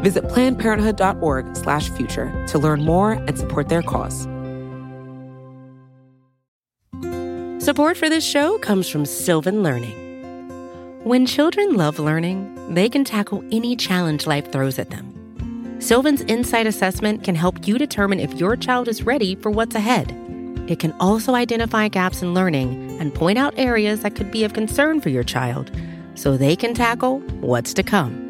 Visit plannedparenthood.org/future to learn more and support their cause. Support for this show comes from Sylvan Learning. When children love learning, they can tackle any challenge life throws at them. Sylvan's Insight Assessment can help you determine if your child is ready for what's ahead. It can also identify gaps in learning and point out areas that could be of concern for your child so they can tackle what's to come.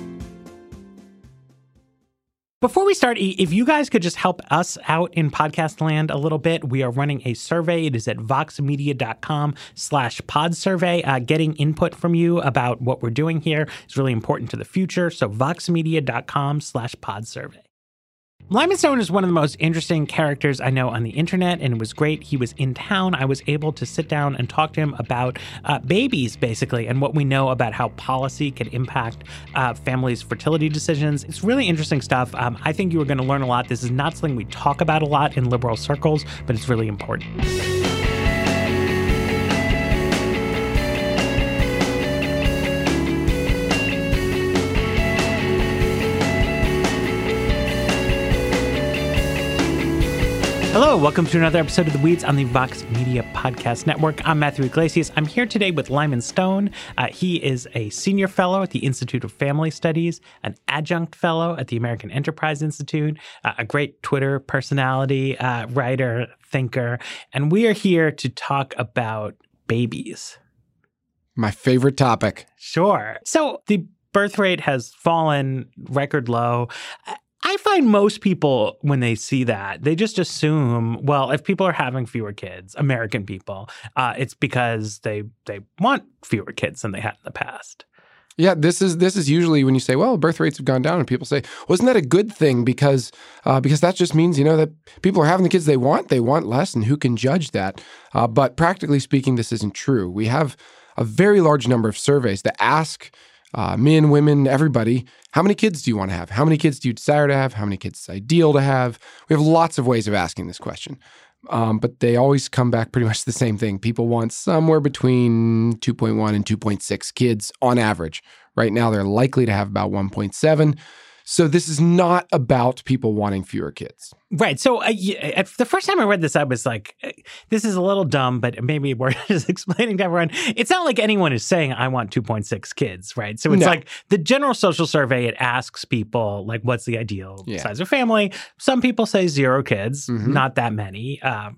Before we start, if you guys could just help us out in podcast land a little bit, we are running a survey. It is at voxmedia.com slash pod survey. Uh, getting input from you about what we're doing here is really important to the future. So voxmedia.com slash pod survey. Lyman Stone is one of the most interesting characters I know on the internet, and it was great. He was in town. I was able to sit down and talk to him about uh, babies, basically, and what we know about how policy could impact uh, families' fertility decisions. It's really interesting stuff. Um, I think you are going to learn a lot. This is not something we talk about a lot in liberal circles, but it's really important. Hello, welcome to another episode of The Weeds on the Vox Media Podcast Network. I'm Matthew Yglesias. I'm here today with Lyman Stone. Uh, he is a senior fellow at the Institute of Family Studies, an adjunct fellow at the American Enterprise Institute, uh, a great Twitter personality, uh, writer, thinker, and we are here to talk about babies. My favorite topic. Sure. So the birth rate has fallen record low. I find most people, when they see that, they just assume, well, if people are having fewer kids, American people, uh, it's because they they want fewer kids than they had in the past. Yeah, this is this is usually when you say, "Well, birth rates have gone down," and people say, "Wasn't that a good thing?" Because uh, because that just means you know that people are having the kids they want, they want less, and who can judge that? Uh, but practically speaking, this isn't true. We have a very large number of surveys that ask uh, men, women, everybody. How many kids do you want to have? How many kids do you desire to have? How many kids is ideal to have? We have lots of ways of asking this question. Um, but they always come back pretty much the same thing. People want somewhere between 2.1 and 2.6 kids on average. Right now, they're likely to have about 1.7. So this is not about people wanting fewer kids. Right. So uh, the first time I read this, I was like, uh, this is a little dumb, but maybe we're just explaining to everyone. It's not like anyone is saying, I want 2.6 kids, right? So it's no. like the general social survey, it asks people, like, what's the ideal yeah. size of family? Some people say zero kids, mm-hmm. not that many. Uh,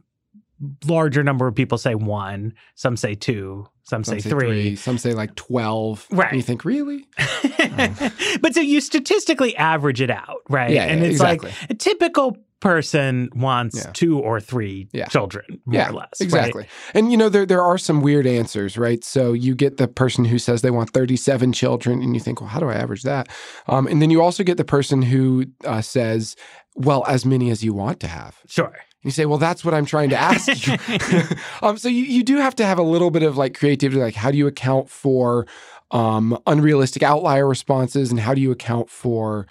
larger number of people say one, some say two, some, some say, say three. three. some say like 12. Right. And you think, really? But so you statistically average it out, right? Yeah. And it's exactly. like a typical person wants yeah. two or three yeah. children, more yeah, or less. Exactly. Right? And you know, there there are some weird answers, right? So you get the person who says they want 37 children, and you think, well, how do I average that? Um, and then you also get the person who uh, says, well, as many as you want to have. Sure you say, well, that's what I'm trying to ask you. um, so you, you do have to have a little bit of like creativity, like how do you account for um, unrealistic outlier responses and how do you account for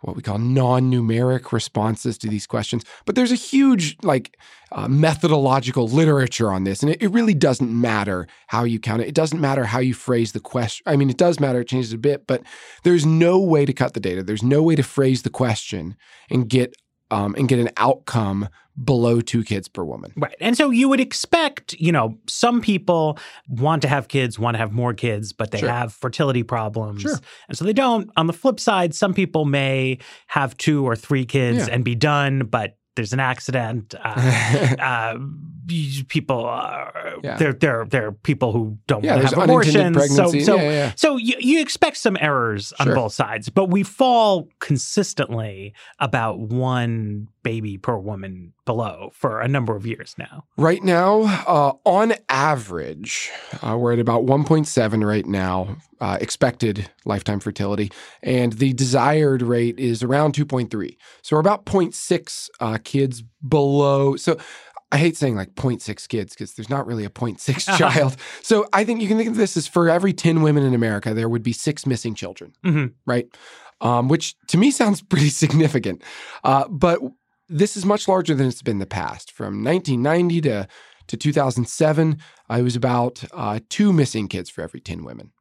what we call non-numeric responses to these questions. But there's a huge like uh, methodological literature on this, and it, it, really doesn't matter how you count it. It doesn't matter how you phrase the question. I mean, it does matter; it changes a bit, but there's no way to cut the data. There's no way to phrase the question and get um, and get an outcome below two kids per woman. Right. And so you would expect, you know, some people want to have kids, want to have more kids, but they sure. have fertility problems. Sure. And so they don't. On the flip side, some people may have two or three kids yeah. and be done, but there's an accident. Uh, uh, people are Yeah. they're they're they're people who don't Yeah, want to there's have abortions. So so Yeah, yeah, so you, you expect some errors on both sides, but we fall consistently about one baby per woman below for a number of years now. Right now, uh, on average, uh, we're at about 1.7 right now, uh, expected lifetime fertility, and the desired rate is around 2.3. So we're about 0.6 uh, kids below. So I hate saying like 0.6 kids because there's not really a 0.6 child. So I think you can think of this as for every 10 women in America, there would be six missing children, Mhm. right? Um, which to me sounds pretty significant. Uh, but this is much larger than it's been in the past. From 1990 to, to 2007, I was about uh, two missing kids for every 10 women.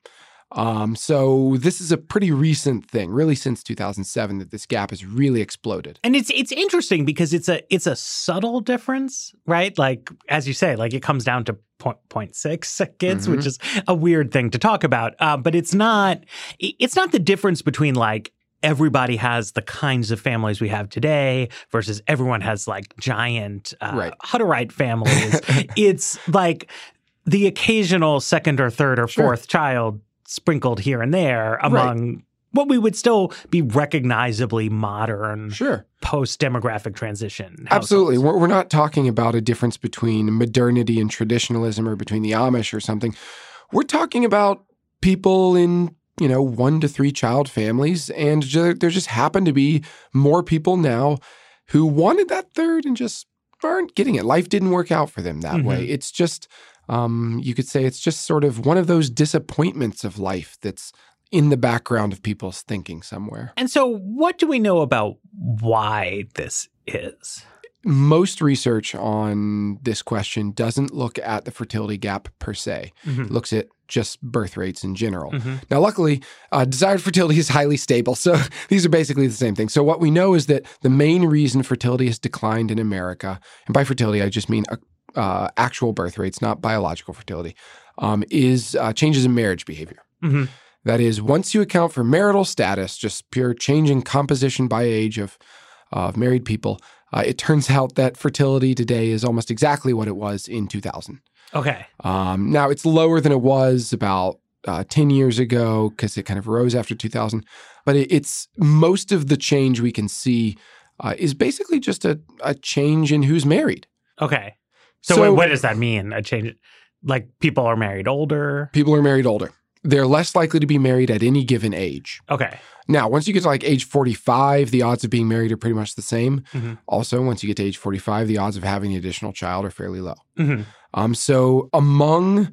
Um, so this is a pretty recent thing, really since 2007, that this gap has really exploded. And it's it's interesting because it's a it's a subtle difference, right? Like as you say, like it comes down to point point six kids, Mhm. which is a weird thing to talk about. Uh, but it's not it's not the difference between like everybody has the kinds of families we have today versus everyone has like giant uh, Right. Hutterite families. it's like the occasional second or third or Sure. fourth child sprinkled here and there among what we would still be recognizably modern Sure. post demographic transition. Absolutely. households. We're, we're not talking about a difference between modernity and traditionalism or between the Amish or something. We're talking about people in, you know, one to three child families. And ju- there just happen to be more people now who wanted that third and just aren't getting it. Life didn't work out for them that way. Mm-hmm. It's just, um, you could say it's just sort of one of those disappointments of life that's in the background of people's thinking somewhere. And so, what do we know about why this is? most research on this question doesn't look at the fertility gap per se. Mhm. It looks at just birth rates in general. Mhm. Now, luckily, uh, desired fertility is highly stable. So these are basically the same thing. So, what we know is that the main reason fertility has declined in America, and by fertility, I just mean uh, uh, actual birth rates, not biological fertility, um, is uh, changes in marriage behavior. Mhm. That is, once you account for marital status, just pure change in composition by age of, of married people, uh, it turns out that fertility today is almost exactly what it was in 2000. Okay. Um, now it's lower than it was about uh, 10 years ago because it kind of rose after 2000. But it, it's most of the change we can see uh, is basically just a, a change in who's married. Okay. So, So- what, what does that mean? A change? Like people are married older? People are married older. They're less likely to be married at any given age. Okay. Now, once you get to like age 45, the odds of being married are pretty much the same. Mhm. Also, once you get to age 45, the odds of having an additional child are fairly low. Mhm. Um, so among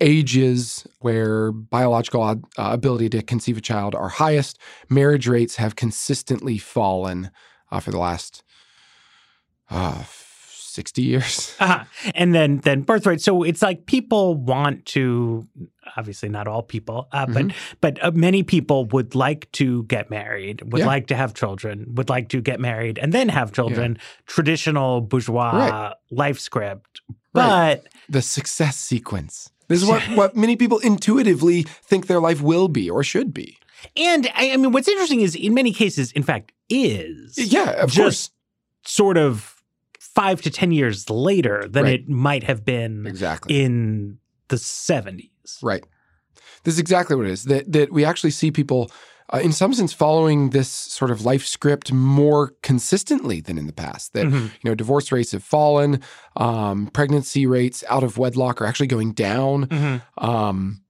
ages where biological uh, ability to conceive a child are highest, marriage rates have consistently fallen uh, for the last uh, 60 years. Uh-huh. And then then birth rate. So it's like people want to obviously not all people, uh, but but uh, many people would like to get married, would Yeah. like to have children, would like to get married and then have children. Traditional bourgeois Right. life script. Right. But The success sequence. This is what, what many people intuitively think their life will be or should be. and I, I mean what's interesting is in many cases in fact is Yeah, of just course. sort of 5 to 10 years later than Right. it might have been Exactly. in the 70s. Right. This is exactly what it is. That that we actually see people, uh, in some sense, following this sort of life script more consistently than in the past. That Mhm. you know, divorce rates have fallen, um, pregnancy rates out of wedlock are actually going down, Mhm. um,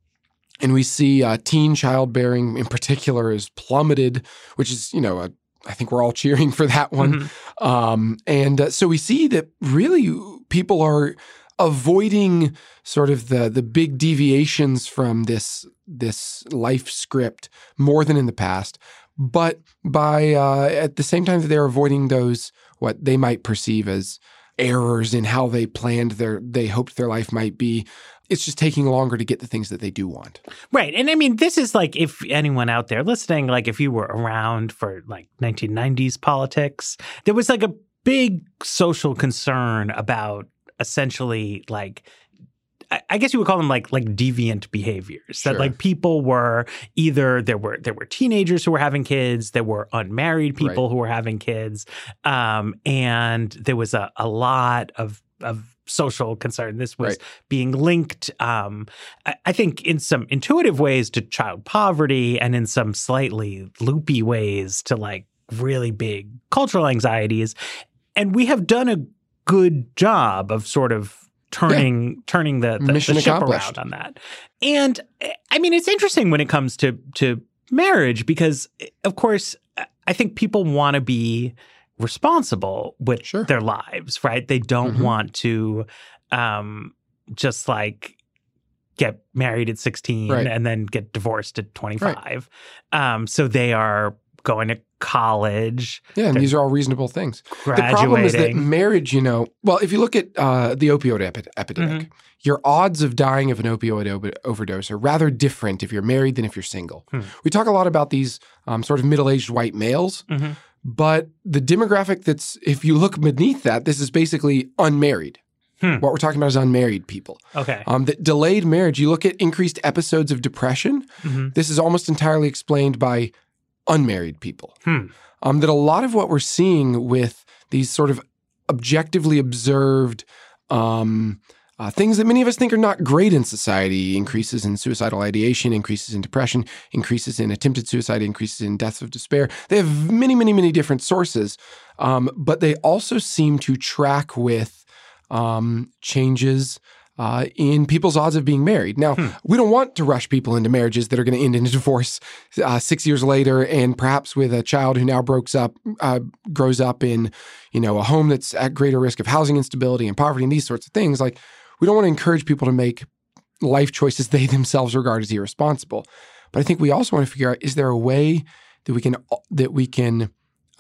and we see uh, teen childbearing in particular is plummeted, which is you know a I think we're all cheering for that one. Mhm. Um, and uh, so we see that really people are avoiding sort of the the big deviations from this this life script more than in the past. But by uh, at the same time that they're avoiding those what they might perceive as errors in how they planned their they hoped their life might be, it's just taking longer to get the things that they do want. Right. And I mean, this is like if anyone out there listening, like if you were around for like 1990s politics, there was like a big social concern about essentially like I- guess you would call them like like deviant behaviors. That Sure. like people were either there were there were teenagers who were having kids, there were unmarried people Right. who were having kids, um, and there was a, a lot of of social concern. This was Right. being linked, um, I, I think, in some intuitive ways to child poverty, and in some slightly loopy ways to like really big cultural anxieties. And we have done a good job of sort of turning turning the, the, Mission the ship around on that. And I mean, it's interesting when it comes to to marriage because, eh, of course, I think people want to be responsible with Sure. their lives, right? They don't Mhm. want to um, just like get married at 16 Right. and then get divorced at 25. Um, so they are going to college, Yeah, and these are all reasonable things. graduating. The problem is that marriage, you know, well, if you look at uh, the opioid epi- epidemic, Mm-hmm. your odds of dying of an opioid o- overdose are rather different if you're married than if you're single. Hmm. We talk a lot about these um, sort of middle aged white males, Mhm. but the demographic that's, if you look beneath that, this is basically unmarried. Hmm. What we're talking about is unmarried people. Okay. Um, that delayed marriage, you look at increased episodes of depression, Mhm. this is almost entirely explained by unmarried people. Hmm. Um, that a lot of what we're seeing with these sort of objectively observed um, uh, things that many of us think are not great in society increases in suicidal ideation, increases in depression, increases in attempted suicide, increases in deaths of despair. They have many, many, many different sources, um, but they also seem to track with um, changes uh, in people's odds of being married. Now, we don't want to rush people into marriages that are going to end in a divorce uh, six years later, and perhaps with a child who now breaks up, uh, grows up in, you know, a home that's at greater risk of housing instability and poverty and these sorts of things. Like, we don't want to encourage people to make life choices they themselves regard as irresponsible. But I think we also want to figure out: is there a way that we can that we can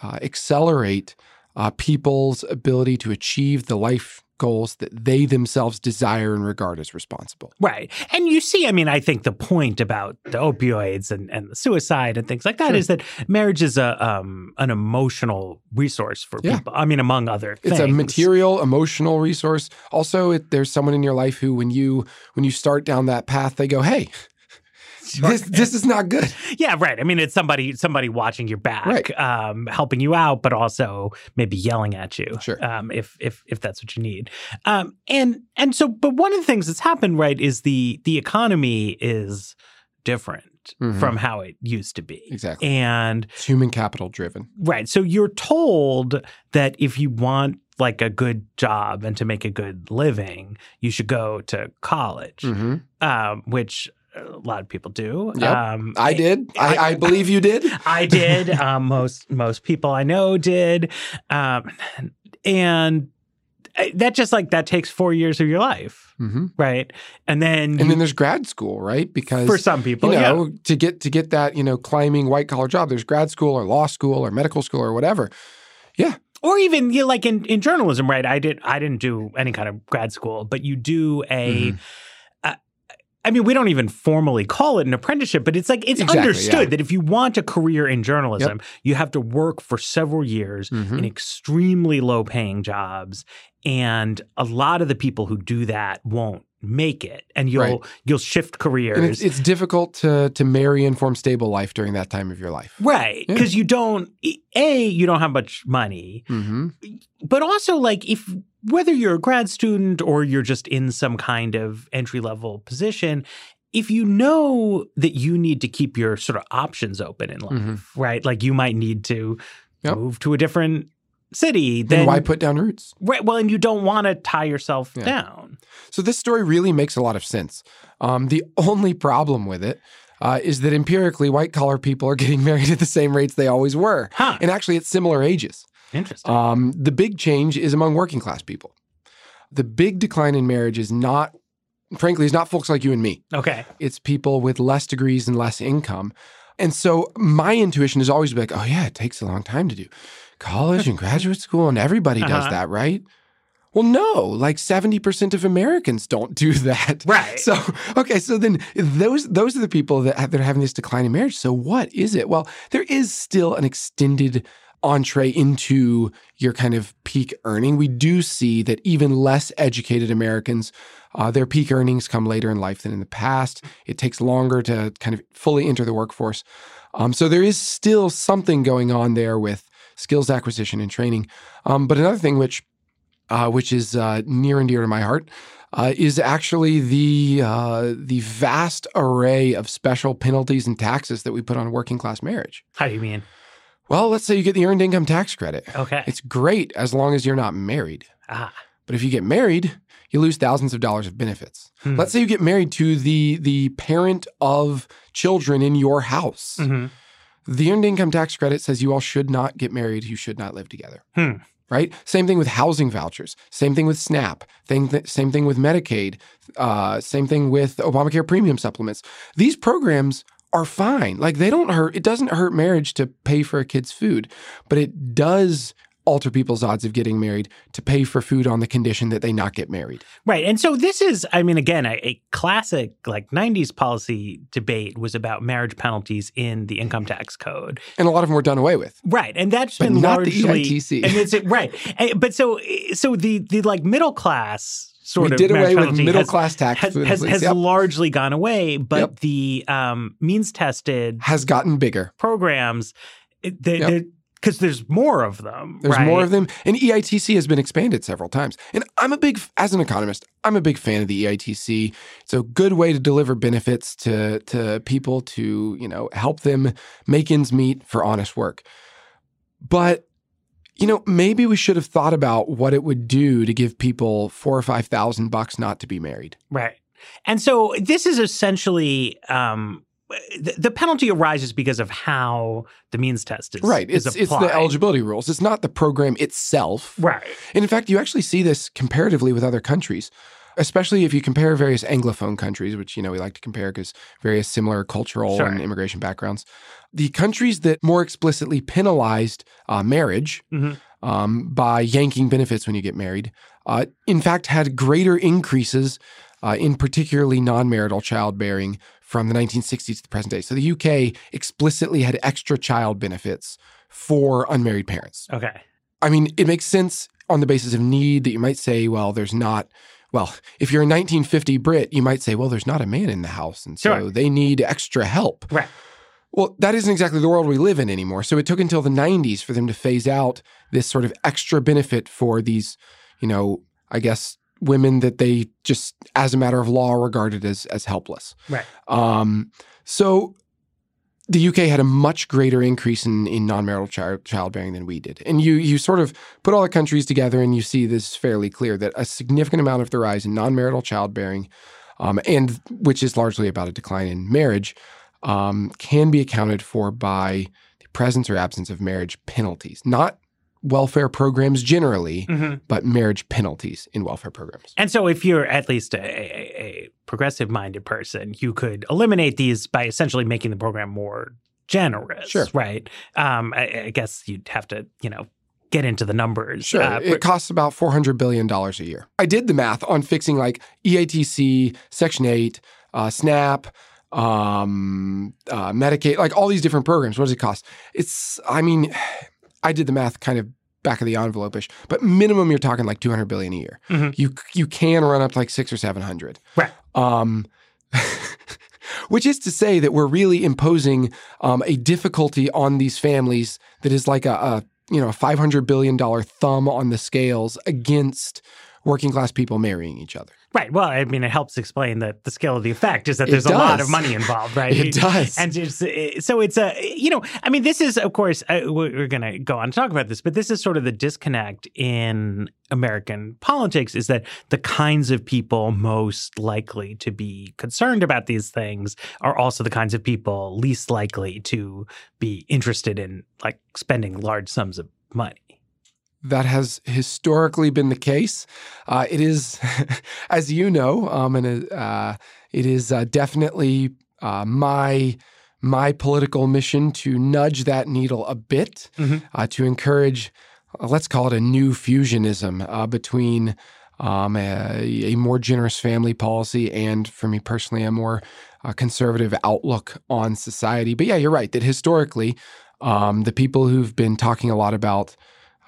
uh, accelerate uh, people's ability to achieve the life goals that they themselves desire and regard as responsible? Right. And you see, I mean, I think the point about the opioids and, and the suicide and things like that Sure. is that marriage is a um, an emotional resource for Yeah. people. I mean, among other things. It's a material, emotional resource. Also, it, there's someone in your life who, when you when you start down that path, they go, "Hey, this this is not good." Yeah, right. I mean, it's somebody somebody watching your back, Right. um, helping you out, but also maybe yelling at you, Sure. um, if if if that's what you need. Um, and and so, but one of the things that's happened, right, is the the economy is different Mhm. from how it used to be, Exactly. and It's human capital driven. Right. So you're told that if you want like a good job and to make a good living, you should go to college, hmm um, which a lot of people do. Yep. Um, I did. I, I- I believe you did. I did. um, most most people I know did, um, and that just like that takes four years of your life, hmm right? And then And then there's grad school, right? Because for some people, you yeah. know, to get to get that, you know, climbing white collar job, there's grad school or law school or medical school or whatever. Yeah, or even you know, like in, in journalism right i did i didn't do any kind of grad school but you do a Mhm. I mean, we don't even formally call it an apprenticeship, but it's like it's Exactly, understood yeah. that if you want a career in journalism, you have to work for several years Mhm. in extremely low paying jobs. And a lot of the people who do that won't make it. And you'll Right. you'll shift careers. And it's, it's difficult to to marry and form stable life during that time of your life. right. Yeah. Because you don't A, you don't have much money. hmm but also like if whether you're a grad student or you're just in some kind of entry level position if you know that you need to keep your sort of options open in life Mhm. right like you might need to Yep. move to a different city then Then why put down roots? right well and you don't want to tie yourself Yeah. down So this story really makes a lot of sense. Um, the only problem with it uh, is that empirically, white collar people are getting married at the same rates they always were, huh and actually at similar ages. Interesting Um, the big change is among working class people. The big decline in marriage is not, frankly, is not folks like you and me. okay It's people with less degrees and less income. And so my intuition is always like, oh yeah, it takes a long time to do college and graduate school, and everybody does Uh-huh. that, right? Well, no, like 70% of Americans don't do that. Right. So, okay, so then those those are the people that, have, that are having this decline in marriage. So, what is it? Well, there is still an extended entree into your kind of peak earning. We do see that even less educated Americans, uh, their peak earnings come later in life than in the past. It takes longer to kind of fully enter the workforce. Um, so, there is still something going on there with skills acquisition and training. Um, but another thing which uh, which is uh, near and dear to my heart, uh, is actually the uh, the vast array of special penalties and taxes that we put on working class marriage. How do you mean? Well, let's say you get the earned income tax credit. Okay. It's great as long as you're not married. Ah. But if you get married, you lose thousands of dollars of benefits. Hmm. Let's say you get married to the the parent of children in your house. Mhm. The earned income tax credit says you all should not get married, you should not live together. Hmm. Right? Same thing with housing vouchers. Same thing with SNAP. Thing th- same thing with Medicaid. Uh, same thing with Obamacare premium supplements. These programs are fine. Like they don't hurt. It doesn't hurt marriage to pay for a kid's food, but it does alter people's odds of getting married to pay for food on the condition that they not get married. Right. And so this is, I mean, again, a, a classic like 90s policy debate was about marriage penalties in the income tax code. And a lot of them were done away with. Right. And that's But been not the largely. EITC. And it's right. And- But so, eh, so the, the like middle class sort we of did away with middle class tax has, food has, has Yep. largely gone away, but Yep. the um, means tested has gotten bigger. programs, they, Yep. because there's more of them. There's right? more of them, and EITC has been expanded several times. And I'm a big, as an economist, I'm a big fan of the EITC. It's a good way to deliver benefits to to people to you know help them make ends meet for honest work. But you know, maybe we should have thought about what it would do to give people four or five thousand bucks not to be married. Right. And so this is essentially um, the, the penalty arises because of how the means test is Right. Is It's it's the eligibility rules. It's not the program itself. Right. And in fact, you actually see this comparatively with other countries, especially if you compare various Anglophone countries, which, you know, we like to compare because various similar cultural Sure. and immigration backgrounds. The countries that more explicitly penalized uh, marriage Mhm. um, by yanking benefits when you get married, uh, in fact, had greater increases uh, in particularly non marital childbearing from the 1960s to the present day. So the UK explicitly had extra child benefits for unmarried parents. Okay. I mean, it makes sense on the basis of need that you might say, well, there's not. Well, if you're a 1950 Brit, you might say, well, there's not a man in the house, and so Sure. they need extra help. Right. Well, that isn't exactly the world we live in anymore. So it took until the 90s for them to phase out this sort of extra benefit for these, you know, I guess women that they just, as a matter of law, regarded as as helpless. Right. Um, so the UK had a much greater increase in, in non-marital child, childbearing than we did. And you you sort of put all the countries together and you see this fairly clear that a significant amount of the rise in non-marital childbearing, um, and which is largely about a decline in marriage, um, can be accounted for by the presence or absence of marriage penalties. Not welfare programs generally, Mhm. but marriage penalties in welfare programs. And so, if you're at least a, a, a progressive minded person, you could eliminate these by essentially making the program more generous. Sure. Right. Um, I, I guess you'd have to, you know, get into the numbers. Sure. Uh, it costs about $400 billion a year. I did the math on fixing like EITC, Section 8, uh, SNAP, um, uh, Medicaid, like all these different programs. What does it cost? It's, I mean, I did the math kind of back of the envelope-ish, but minimum you're talking like 200 billion a year. Mhm. You you can run up to like six or 700. Right. Um, which is to say that we're really imposing um, a difficulty on these families that is like a, a you know a 500 billion dollar thumb on the scales against working class people marrying each other. Right. Well, I mean, it helps explain that the scale of the effect is that there's a lot of money involved, right? It does. And it's, uh, so it's a, you know, I mean, this is, of course, uh, we're going to go on to talk about this, but this is sort of the disconnect in American politics is that the kinds of people most likely to be concerned about these things are also the kinds of people least likely to be interested in like spending large sums of money. That has historically been the case. Uh, it is, as you know, um, and uh, it is uh, definitely uh, my my political mission to nudge that needle a bit, Mhm. uh, to encourage, uh, let's call it a new fusionism uh, between um, a, a more generous family policy and, for me personally, a more uh, conservative outlook on society. But yeah, you're right that historically, um, the people who've been talking a lot about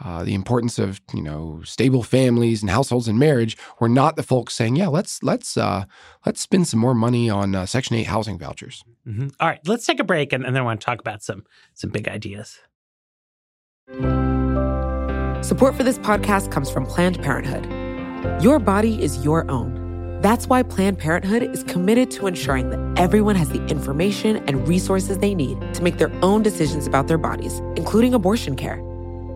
uh, the importance of you know stable families and households and marriage were not the folks saying, yeah, let's let's uh, let's spend some more money on uh, Section Eight housing vouchers. Mhm. All right, let's take a break and, and then I want to talk about some some big ideas. Support for this podcast comes from Planned Parenthood. Your body is your own. That's why Planned Parenthood is committed to ensuring that everyone has the information and resources they need to make their own decisions about their bodies, including abortion care.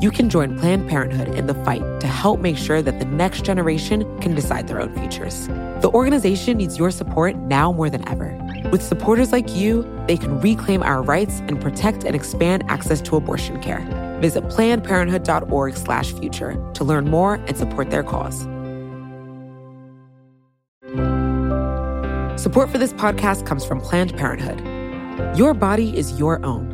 You can join Planned Parenthood in the fight to help make sure that the next generation can decide their own futures. The organization needs your support now more than ever. With supporters like you, they can reclaim our rights and protect and expand access to abortion care. Visit plannedparenthood.org/future to learn more and support their cause. Support for this podcast comes from Planned Parenthood. Your body is your own.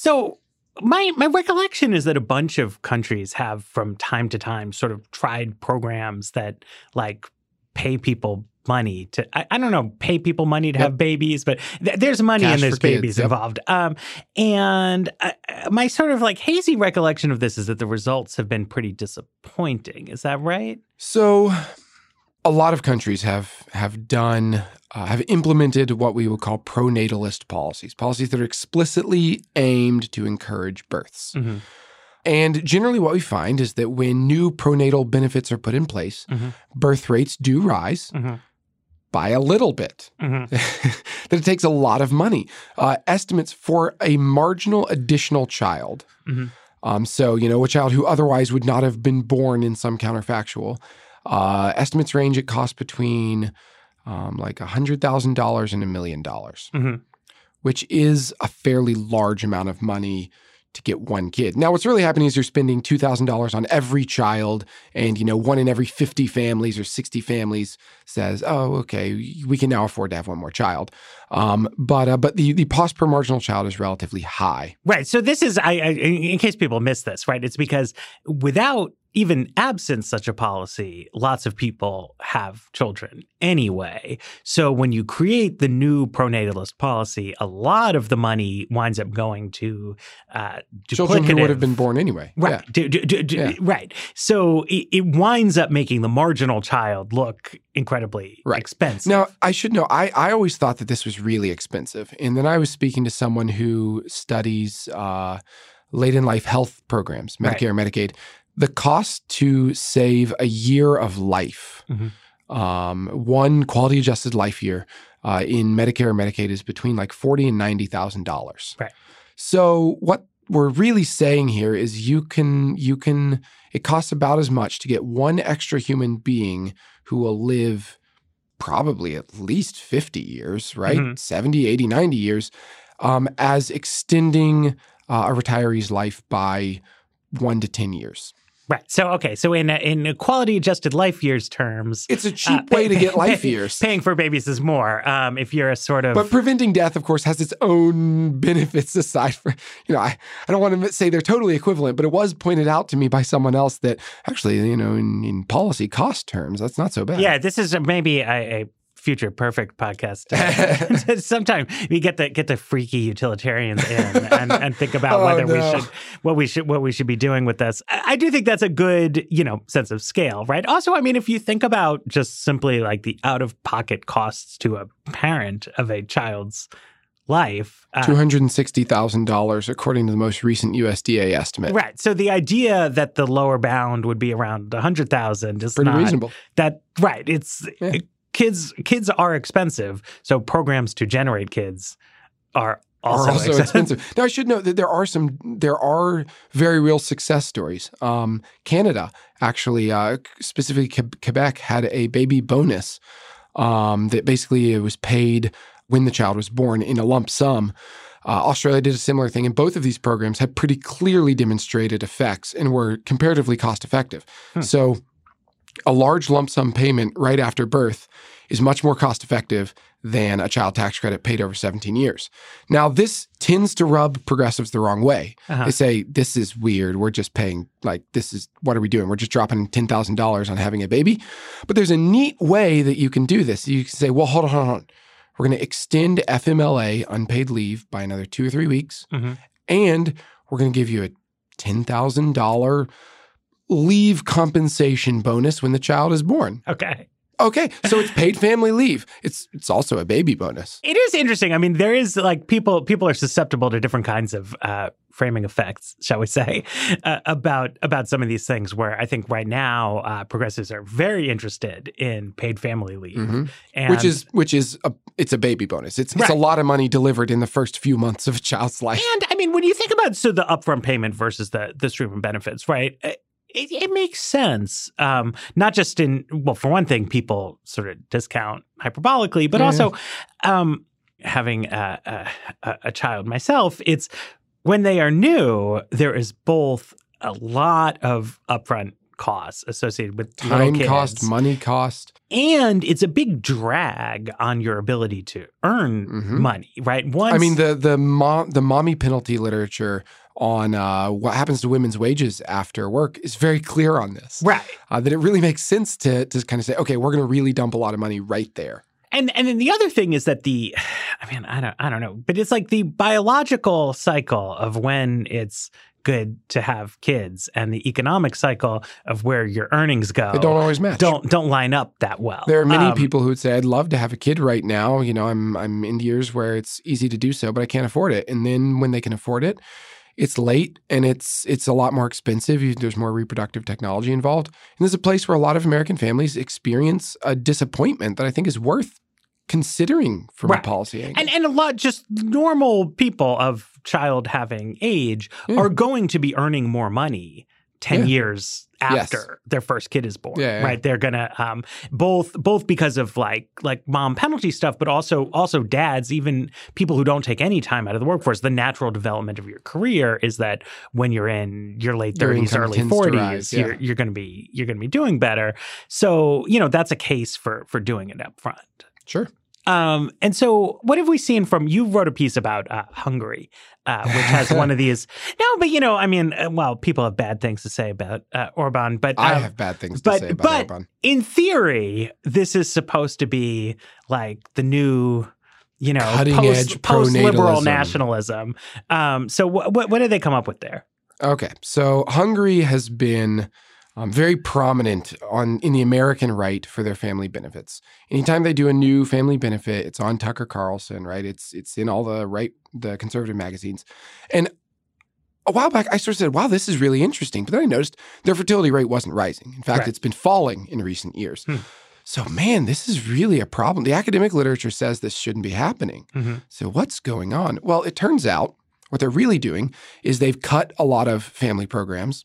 So my my recollection is that a bunch of countries have from time to time sort of tried programs that like pay people money to I, I don't know pay people money to Yep. have babies but th- there's money Cash and there's for kids, babies yep. involved um and uh, my sort of like hazy recollection of this is that the results have been pretty disappointing is that right So, a lot of countries have have done uh, have implemented what we would call pronatalist policies, policies that are explicitly aimed to encourage births. Mhm. And generally, what we find is that when new pronatal benefits are put in place, Mhm. birth rates do rise Mhm. by a little bit. Mhm. that it takes a lot of money. Uh, estimates for a marginal additional child. Mhm. Um, so, you know, a child who otherwise would not have been born in some counterfactual. Uh, estimates range at cost between um, like $100,000 and a million dollars, Mhm. which is a fairly large amount of money to get one kid. Now, what's really happening is you're spending $2,000 on every child, and, you know, one in every 50 families or 60 families says, oh, okay, we can now afford to have one more child. Um, but uh, but the, the cost per marginal child is relatively high. Right. So this is, I, I, in case people miss this, right? It's because without even absent such a policy, lots of people have children anyway. So when you create the new pronatalist policy, a lot of the money winds up going to uh, Children who would have been born anyway. Right. Yeah. Do- do- do- Yeah. Right. So it, it winds up making the marginal child look incredibly Right. expensive. Now, I should know, I, I always thought that this was really expensive. And then I was speaking to someone who studies uh, late in life health programs, Right. Medicare, Medicaid. The cost to save a year of life, Mhm. um, one quality adjusted life year uh, in Medicare or Medicaid is between like forty and ninety thousand dollars. Right. So what we're really saying here is you can you can it costs about as much to get one extra human being who will live probably at least 50 years, right? Mhm. 70, 80, 90 years, um, as extending uh, a retiree's life by one to 10 years. Right. So okay. So in in quality adjusted life years terms, It's a uh, cheap way to get life years. Paying for babies is more. Um, if you're a sort of But preventing death, of course, has its own benefits aside from, you know, I, I don't want to say they're totally equivalent, but it was pointed out to me by someone else that actually, you know, in, in policy cost terms, that's not so bad. yeah, this is maybe a, a future perfect podcast. Sometime we get the get the freaky utilitarians in and, and think about Oh, whether we should what we should what we should be doing with this. I, I do think that's a good you know sense of scale, right? Also, I mean, if you think about just simply like the out of pocket costs to a parent of a child's life, uh, Two hundred and sixty thousand dollars, according to the most recent USDA estimate. Right. So the idea that the lower bound would be around a hundred thousand is Pretty not reasonable. that right. It's Yeah. Kids kids are expensive. So programs to generate kids are also, also expensive. Now I should note that there are some there are very real success stories. Um, Canada actually, uh, specifically Quebec, had a baby bonus um, that basically it was paid when the child was born in a lump sum. Uh, Australia did a similar thing, and both of these programs had pretty clearly demonstrated effects and were comparatively cost effective. Hmm. So, a large lump sum payment right after birth is much more cost effective than a child tax credit paid over 17 years. Now, this tends to rub progressives the wrong way. Uh-huh. They say, this is weird. We're just paying, like, this is, what are we doing? We're just dropping $10,000 on having a baby. But there's a neat way that you can do this. You can say, well, hold on, hold on. We're going to extend FMLA unpaid leave by another two or three weeks. Mhm. And we're going to give you a $10,000 leave compensation bonus when the child is born. Okay. Okay, so it's paid family leave. It's it's also a baby bonus. It is interesting. I mean, there is like people people are susceptible to different kinds of uh, framing effects, shall we say, uh, about about some of these things. Where I think right now uh, progressives are very interested in paid family leave, Mhm. and which is which is a it's a baby bonus. It's it's a lot of money delivered in the first few months of a child's life. And I mean, when you think about so the upfront payment versus the the stream of benefits, right? It, it makes sense. Um, not just in well, for one thing, people sort of discount hyperbolically, but Yeah. also um, having a, a, a child myself. It's when they are new, there is both a lot of upfront costs associated with Time cost, money cost. and it's a big drag on your ability to earn Mhm. money. Right? Once, I mean the the mom the mommy penalty literature on uh, what happens to women's wages after work is very clear on this. right. Uh, that it really makes sense to to kind of say, okay, we're going to really dump a lot of money right there. And and then the other thing is that the I mean, I don't I don't know, but it's like the biological cycle of when it's good to have kids and the economic cycle of where your earnings go They don't always match. don't don't line up that well. There are many Um, people who would say, "I'd love to have a kid right now." You know, I'm I'm in years where it's easy to do so, but I can't afford it. And then when they can afford it, it's late and it's it's a lot more expensive. There's more reproductive technology involved, and there's a place where a lot of American families experience a disappointment that I think is worth considering from Right. a policy angle. and and a lot just normal people of child having age Yeah. are going to be earning more money 10 Yeah. years Yes. after their first kid is born Yeah, yeah. right they're gonna um both both because of like like mom penalty stuff but also also dads even people who don't take any time out of the workforce the natural development of your career is that when you're in your late 30s income early tends to 40s rise, you're you're gonna be you're gonna be doing better so you know that's a case for for doing it up front sure. Um, and so, what have we seen from you? Wrote a piece about uh, Hungary, uh, which has one of these. No, but you know, I mean, uh, well, people have bad things to say about uh, Orban, but I um, have bad things to say about but Orban. in theory, this is supposed to be like the new. You know, Cutting post, post-liberal nationalism. Um, so, what what what did they come up with there? Okay, so Hungary has been um, very prominent on in the American right for their family benefits. Anytime they do a new family benefit, it's on Tucker Carlson, right? It's it's in all the right the conservative magazines, and a while back I sort of said, "Wow, this is really interesting," but then I noticed their fertility rate wasn't rising. In fact, Right. it's been falling in recent years. Hmm. So, man, this is really a problem. The academic literature says this shouldn't be happening. Mhm. So, what's going on? Well, it turns out what they're really doing is they've cut a lot of family programs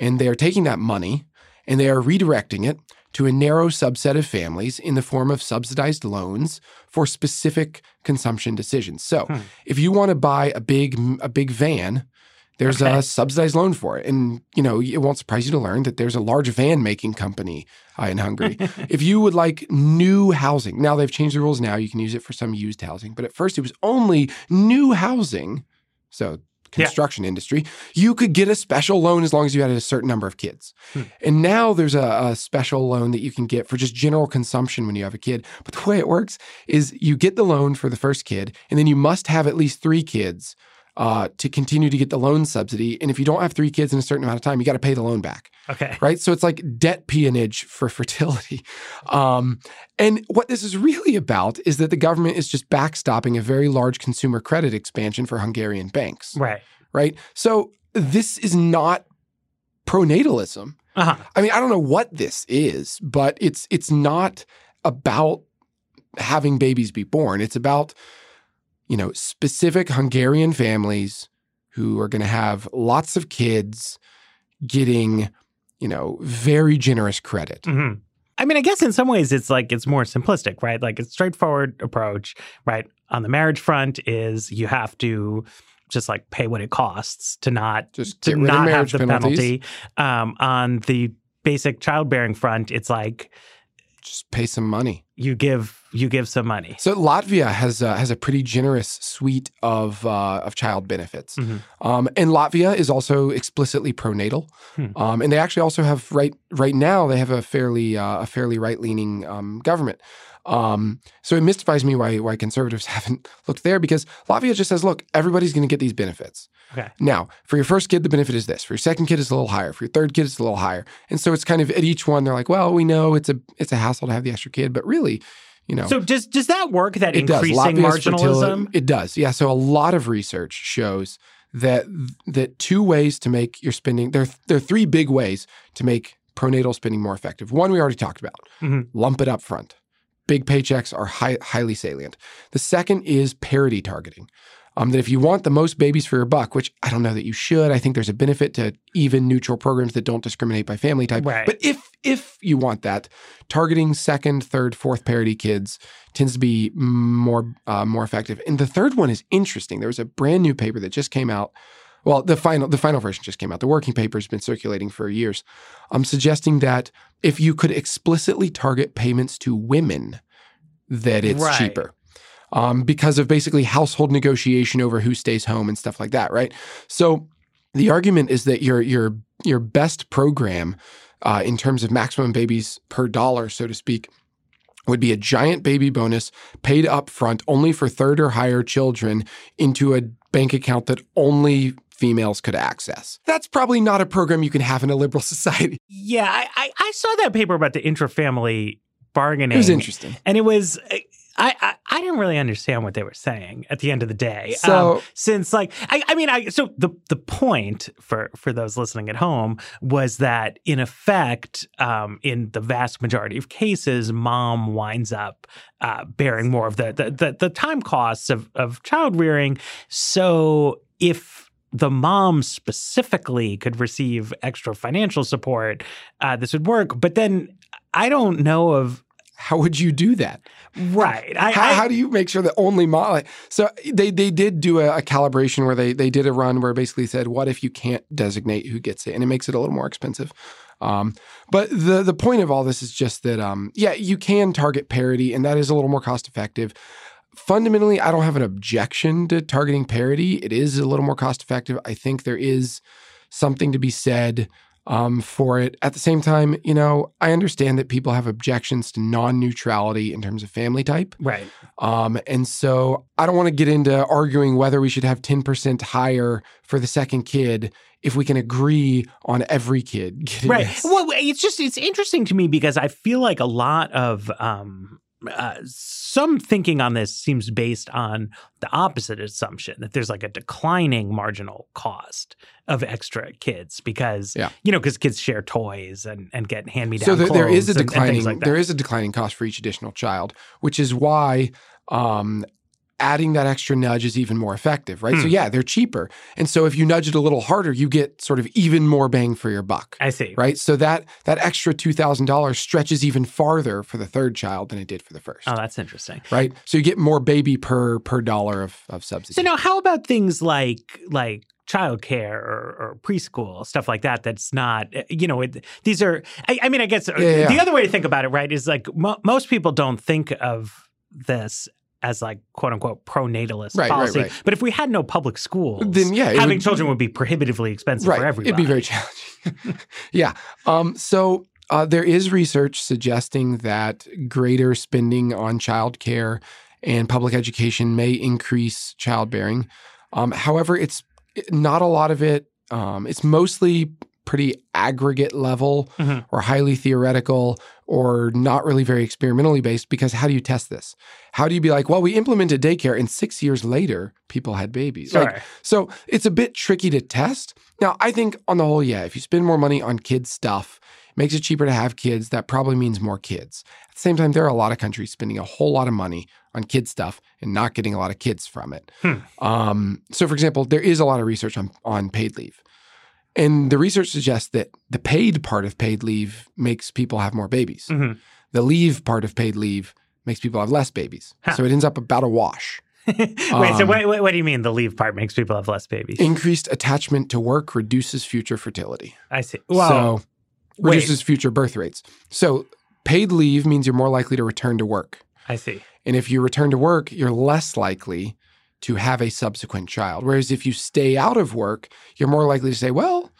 and they are taking that money and they are redirecting it to a narrow subset of families in the form of subsidized loans for specific consumption decisions. So, Hmm. if you want to buy a big a big van, there's Okay. a subsidized loan for it. And, you know, it won't surprise you to learn that there's a large van making company uh, in Hungary. if you would like new housing, now they've changed the rules now. You can use it for some used housing. But at first, it was only new housing. So construction industry, you could get a special loan as long as you had a certain number of kids. Hmm. And now there's a, a special loan that you can get for just general consumption when you have a kid. But the way it works is you get the loan for the first kid, and then you must have at least three kids uh, to continue to get the loan subsidy. And if you don't have three kids in a certain amount of time, you got to pay the loan back Okay. right? So it's like debt peonage for fertility. Um, and what this is really about is that the government is just backstopping a very large consumer credit expansion for Hungarian banks, Right. right? So this is not pronatalism. Uh huh. I mean, I don't know what this is, but it's it's not about having babies be born. It's about you know specific Hungarian families who are going to have lots of kids getting you know very generous credit. hmm I mean, I guess in some ways it's like it's more simplistic, right? Like it's straightforward approach, right? On the marriage front is you have to just like pay what it costs to not Just to get rid of not have the penalties. penalty. Um, on the basic childbearing front, it's like Just pay some money. you give you give some money. So Latvia has uh, has a pretty generous suite of uh, of child benefits, Mhm. um, and Latvia is also explicitly pronatal, Hmm. um, and they actually also have right right now they have a fairly uh, a fairly right leaning um, government. Um, so it mystifies me why why conservatives haven't looked there because Latvia just says, look, everybody's going to get these benefits. Okay. Now, for your first kid, the benefit is this. For your second kid, it's a little higher. For your third kid, it's a little higher. And so it's kind of at each one, they're like, well, we know it's a it's a hassle to have the extra kid, but really, you know, So does does that work? That it does. increasing Latvia's marginalism? It does. Yeah. So a lot of research shows that that two ways to make your spending there there are three big ways to make pronatal spending more effective. One we already talked about. Mhm. Lump it up front. Big paychecks are high, highly salient. The second is parity targeting. Um, that if you want the most babies for your buck, which I don't know that you should, I think there's a benefit to even neutral programs that don't discriminate by family type. Right. But if if you want that, targeting second, third, fourth parity kids tends to be more uh, more effective. And the third one is interesting. There was a brand new paper that just came out. Well, the final the final version just came out. The working paper has been circulating for years. I'm suggesting that if you could explicitly target payments to women, that it's Right. cheaper. Um, because of basically household negotiation over who stays home and stuff like that, right? So the argument is that your your your best program uh, in terms of maximum babies per dollar, so to speak, would be a giant baby bonus paid up front only for third or higher children into a bank account that only females could access. That's probably not a program you can have in a liberal society. Yeah, I, I, I saw that paper about the intra-family bargaining. It was interesting. and it was I, I I didn't really understand what they were saying at the end of the day. So- um, since like I, I mean I so the the point for for those listening at home was that in effect um, in the vast majority of cases mom winds up uh, bearing more of the the, the the time costs of of child rearing. So if the mom specifically could receive extra financial support, uh, this would work. But then I don't know of How would you do that? right. I, how, I- how do you make sure that only mom? So they they did do a, a calibration where they they did a run where basically said, what if you can't designate who gets it, and it makes it a little more expensive. Um, but the the point of all this is just that um, yeah, you can target parity, and that is a little more cost effective. Fundamentally, I don't have an objection to targeting parity. It is a little more cost effective. I think there is something to be said um, for it. At the same time, you know, I understand that people have objections to non neutrality in terms of family type. right. Um, and so I don't want to get into arguing whether we should have 10% higher for the second kid if we can agree on every kid getting Right. this. Well, it's just it's interesting to me because I feel like a lot of um uh, some thinking on this seems based on the opposite assumption that there's like a declining marginal cost of extra kids because Yeah. you know because kids share toys and and get hand me down so there, there is a declining like there is a declining cost for each additional child, which is why um, adding that extra nudge is even more effective, right? So Hmm. yeah, they're cheaper, and so if you nudge it a little harder, you get sort of even more bang for your buck. I see. Right, so that that extra two thousand dollars stretches even farther for the third child than it did for the first. Oh, that's interesting. right? So you get more baby per per dollar of of subsidy. So now, how about things like like childcare or, or preschool stuff like that? That's not you know it, these are. I, I mean, I guess uh, yeah. the other way to think about it, right, is like mo- most people don't think of this as like quote unquote pronatalist Right, right, policy. right. But if we had no public schools, Then, yeah, having would- children would be prohibitively expensive for right. everybody. It'd be very challenging. yeah. Um, so uh, there is research suggesting that greater spending on childcare and public education may increase childbearing. Um, however, it's not a lot of it. Um, it's mostly pretty aggregate level Mhm. or highly theoretical or not really very experimentally based because how do you test this? How do you be like, well, we implemented daycare and six years later, people had babies? Like, so it's a bit tricky to test. Now, I think on the whole, yeah, if you spend more money on kids' stuff, it makes it cheaper to have kids. That probably means more kids. At the same time, there are a lot of countries spending a whole lot of money on kid stuff and not getting a lot of kids from it. Hmm. Um, so, for example, there is a lot of research on, on paid leave. And the research suggests that the paid part of paid leave makes people have more babies. Mhm. The leave part of paid leave makes people have less babies. Huh. So it ends up about a wash. Wait, so Um, what, what, what do you mean the leave part makes people have less babies? Increased attachment to work reduces future fertility. I see. Well, so wait. reduces future birth rates. So paid leave means you're more likely to return to work. I see. And if you return to work, you're less likely to have a subsequent child. Whereas if you stay out of work, you're more likely to say, well,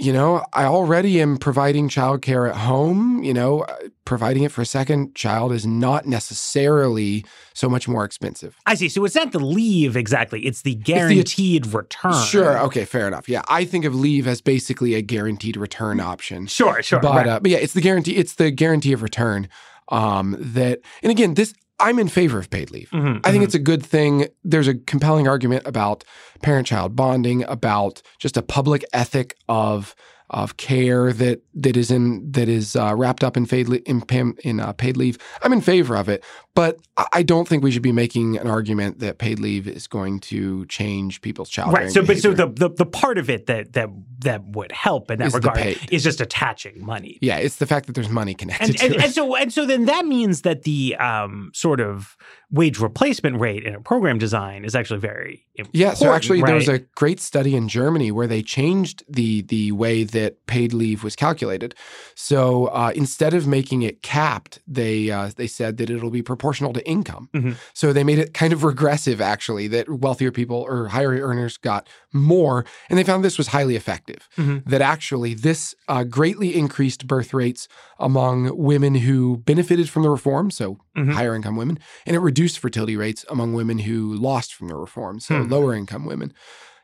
you know, I already am providing childcare at home. You know, uh, providing it for a second child is not necessarily so much more expensive. I see. So it's not the leave exactly; it's the guaranteed return. Sure. Okay. Fair enough. Yeah. I think of leave as basically a guaranteed return option. Sure. Sure. but right. uh, but yeah, it's the guarantee. It's the guarantee of return. Um, that and again, this I'm in favor of paid leave. Mhm, I think mhm. it's a good thing. There's a compelling argument about parent-child bonding, about just a public ethic of of care that that is in that is uh, wrapped up in paid le- in, in uh, paid leave. I'm in favor of it, but I- don't think we should be making an argument that paid leave is going to change people's child right. So, but so the, the the part of it that that that would help in that Is regard is just attaching money. yeah, it's the fact that there's money connected And, to and, it. and so and so then that means that the um, sort of wage replacement rate in a program design is actually very important. Yeah, so actually there was a great study in Germany where they changed the the way that paid leave was calculated. So uh, instead of making it capped, they uh, they said that it'll be proportional to income. Mhm. So they made it kind of regressive, actually, that wealthier people or higher earners got more, and they found this was highly effective. Mhm. That actually this uh, greatly increased birth rates among women who benefited from the reform, so Mhm. higher income women, and it reduced fertility rates among women who lost from the reform, so Hmm. lower income women.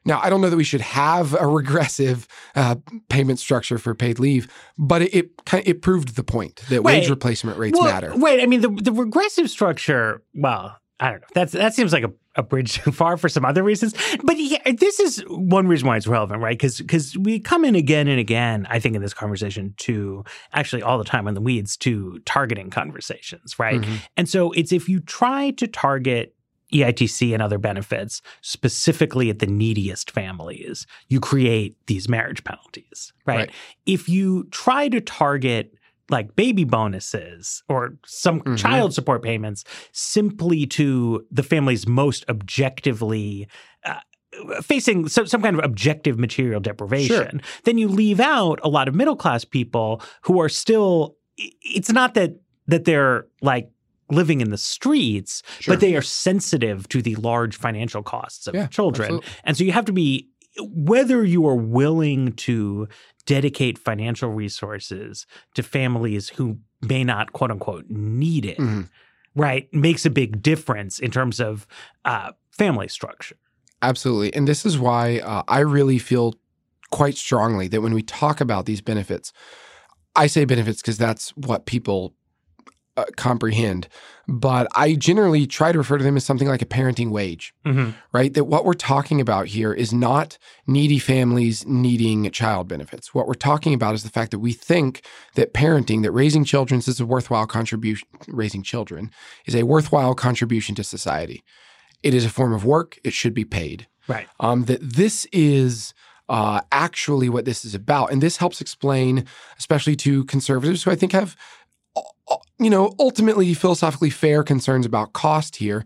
Now, I don't know that we should have a regressive uh, payment structure for paid leave, but it it, it proved the point that wage replacement rates Well, matter. Wait, I mean the the regressive structure. Well, I don't know. That's that seems like a, a bridge too far for some other reasons. But yeah, this is one reason why it's relevant, right? Because because we come in again and again. I think in this conversation to actually all the time in the weeds to targeting conversations, right? Mhm. And so it's if you try to target EITC and other benefits specifically at the neediest families, you create these marriage penalties, right? Right. If you try to target like baby bonuses or some Mhm. child support payments simply to the family's most objectively uh, facing some, some kind of objective material deprivation, then you leave out a lot of middle class people who are still it's not that that they're like living in the streets Sure. but they are sensitive to the large financial costs of Yeah, children absolutely. and so you have to be whether you are willing to dedicate financial resources to families who may not quote unquote need it Mhm. right makes a big difference in terms of uh, family structure Absolutely. And this is why uh, I really feel quite strongly that when we talk about these benefits, I say benefits because that's what people uh, comprehend. But I generally try to refer to them as something like a parenting wage, mm-hmm. right? That what we're talking about here is not needy families needing child benefits. What we're talking about is the fact that we think that parenting, that raising children is a worthwhile contribution, raising children is a worthwhile contribution to society. It is a form of work. It should be paid right um, that this is uh, actually what this is about. And this helps explain, especially to conservatives who I think have, you know, ultimately philosophically fair concerns about cost here,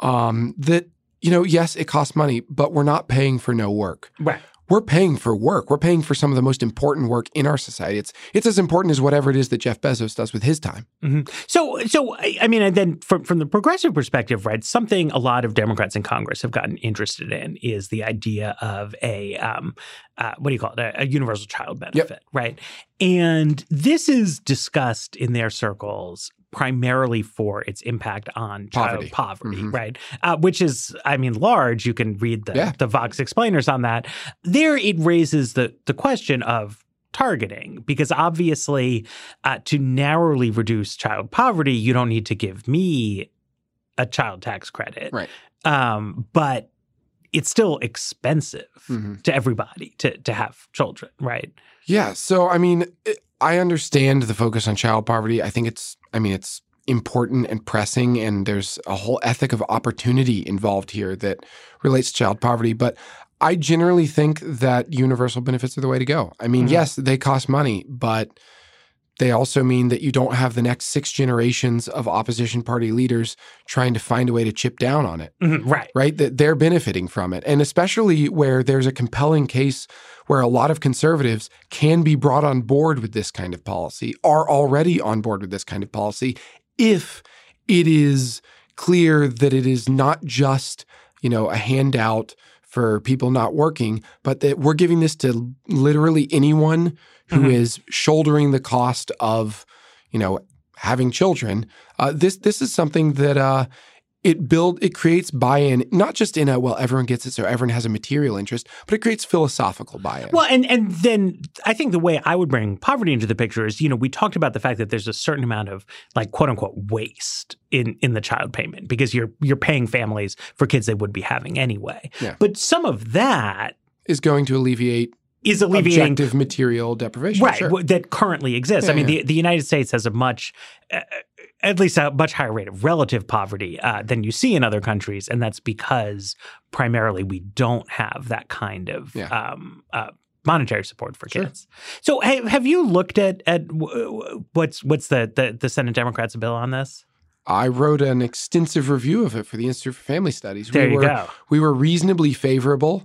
um, that, you know, yes, it costs money, but we're not paying for no work. right we're paying for work. We're paying for some of the most important work in our society. It's it's as important as whatever it is that Jeff Bezos does with his time. Mm-hmm. So, so I mean, and then from from the progressive perspective, right? Something a lot of Democrats in Congress have gotten interested in is the idea of a um, uh, what do you call it? A, a universal child benefit, yep. right? And this is discussed in their circles primarily for its impact on poverty. child poverty, mm-hmm. right? Uh, which is, I mean, large. You can read the, yeah. the Vox explainers on that. There, it raises the the question of targeting because obviously, uh, to narrowly reduce child poverty, you don't need to give me a child tax credit, right? Um, but it's still expensive mm-hmm. to everybody to to have children, right? Yeah. So, I mean. It, I understand the focus on child poverty. I think it's, I mean, it's important and pressing, and there's a whole ethic of opportunity involved here that relates to child poverty. But I generally think that universal benefits are the way to go. I mean, mm-hmm. yes, they cost money, but they also mean that you don't have the next six generations of opposition party leaders trying to find a way to chip down on it. Mm-hmm, right. Right. That they're benefiting from it. And especially where there's a compelling case where a lot of conservatives can be brought on board with this kind of policy, are already on board with this kind of policy, if it is clear that it is not just, you know, a handout for people not working, but that we're giving this to literally anyone who mm-hmm. is shouldering the cost of, you know, having children. Uh, this this is something that uh, it build it creates buy-in not just in a well everyone gets it so everyone has a material interest but it creates philosophical buy-in well and and then i think the way i would bring poverty into the picture is you know we talked about the fact that there's a certain amount of like quote unquote waste in in the child payment because you're you're paying families for kids they would be having anyway yeah. but some of that is going to alleviate is alleviating objective material deprivation, right? Sure. That currently exists. Yeah, I mean, yeah. the the United States has a much, uh, at least a much higher rate of relative poverty uh, than you see in other countries, and that's because primarily we don't have that kind of. Yeah. Um, uh, monetary support for Sure. kids. So, have, have you looked at at what's what's the, the the Senate Democrats' bill on this? I wrote an extensive review of it for the Institute for Family Studies. There we you were, go. We were reasonably favorable.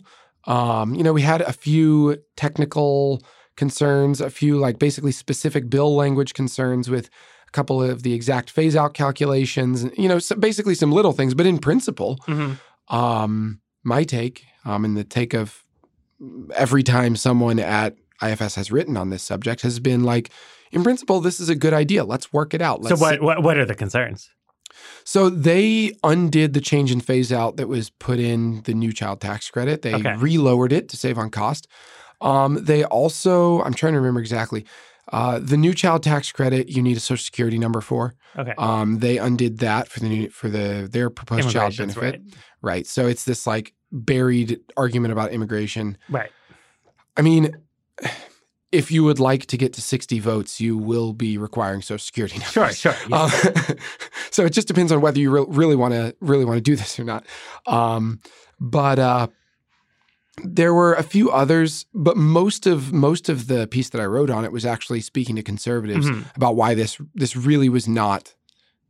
Um, you know, we had a few technical concerns, a few like basically specific bill language concerns with a couple of the exact phase out calculations, you know, so basically some little things, but in principle, Mm-hmm. um, my take, um, and the take of every time someone at IFS has written on this subject has been like, in principle, this is a good idea. Let's work it out. So, Let's what, what what are the concerns? So they undid the change in phase out that was put in the new child tax credit. They Okay. relowered it to save on cost. Um, they also, I'm trying to remember exactly, uh, the new child tax credit you need a social security number for. Okay, Um, they undid that for the new, for the their proposed child benefit. right. Right. So it's this like buried argument about immigration. Right. I mean, if you would like to get to 60 votes, you will be requiring social security numbers. Sure, sure. yeah. Um, so it just depends on whether you re- really want to really want to do this or not. Um, but uh, there were a few others, but most of most of the piece that I wrote on it was actually speaking to conservatives Mhm. about why this this really was not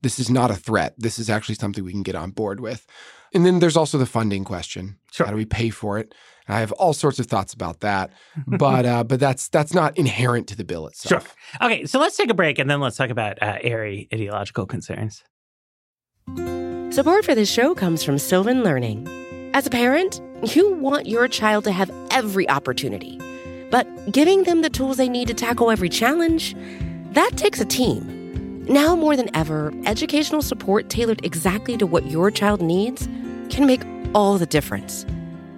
this is not a threat. This is actually something we can get on board with. And then there's also the funding question. Sure. How do we pay for it? And I have all sorts of thoughts about that, but uh, but that's that's not inherent to the bill itself. Sure. itself. Okay, so let's take a break and then let's talk about uh, airy ideological concerns. Support for this show comes from Sylvan Learning. As a parent, you want your child to have every opportunity, but giving them the tools they need to tackle every challenge, that takes a team. Now more than ever, educational support tailored exactly to what your child needs can make all the difference.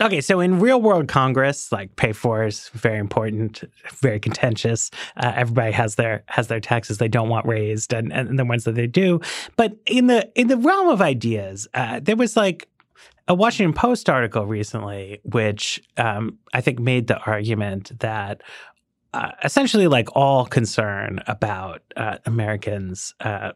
Okay, so in real world Congress, like pay for is very important, very contentious. Uh, everybody has their has their taxes they don't want raised, and, and the ones that they do. But in the in the realm of ideas, uh, there was like a Washington Post article recently, which um, I think made the argument that uh, essentially, like all concern about uh, Americans uh,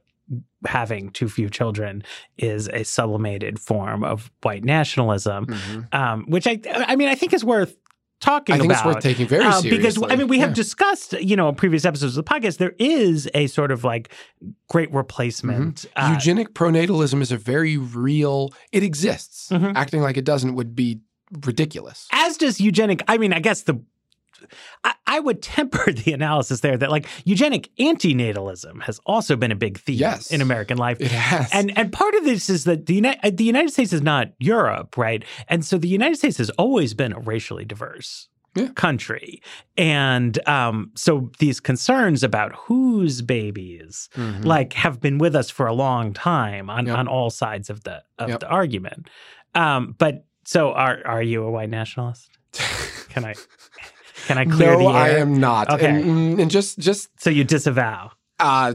having too few children is a sublimated form of white nationalism, mm-hmm. um, which I, I mean, I think is worth talking I think about. it's worth taking very uh, seriously. Because I mean, we have discussed, you know, in previous episodes of the podcast, there is a sort of like great replacement. Mm-hmm. Uh, Eugenic pronatalism is a very real. It exists. Mm-hmm. Acting like it doesn't would be ridiculous. As does eugenic. I mean, I guess the I, I, would temper the analysis there that like eugenic antinatalism has also been a big theme yes, in American life. It has. And and part of this is that the United the United States is not Europe, right? And so the United States has always been a racially diverse yeah. country. And um, so these concerns about whose babies mm-hmm. like have been with us for a long time on, yep. on all sides of the of yep. the argument. Um, but so are are you a white nationalist? Can I can I clear no, the air? I am not. Okay. And, mm, and just just so you disavow. Uh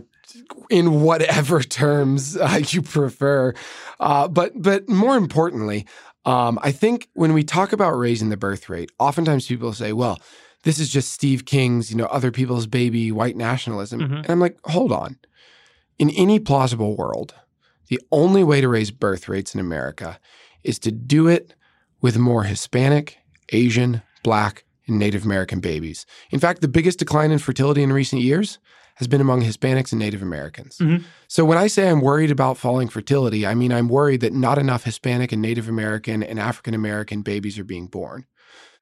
in whatever terms uh, you prefer. Uh, but but more importantly, um, I think when we talk about raising the birth rate, oftentimes people say, "Well, this is just Steve King's, you know, other people's baby, white nationalism," mm-hmm. and I'm like, "Hold on. In any plausible world, the only way to raise birth rates in America is to do it with more Hispanic, Asian, Black, in Native American babies. In fact, the biggest decline in fertility in recent years has been among Hispanics and Native Americans. Mm-hmm. So when I say I'm worried about falling fertility, I mean I'm worried that not enough Hispanic and Native American and African American babies are being born.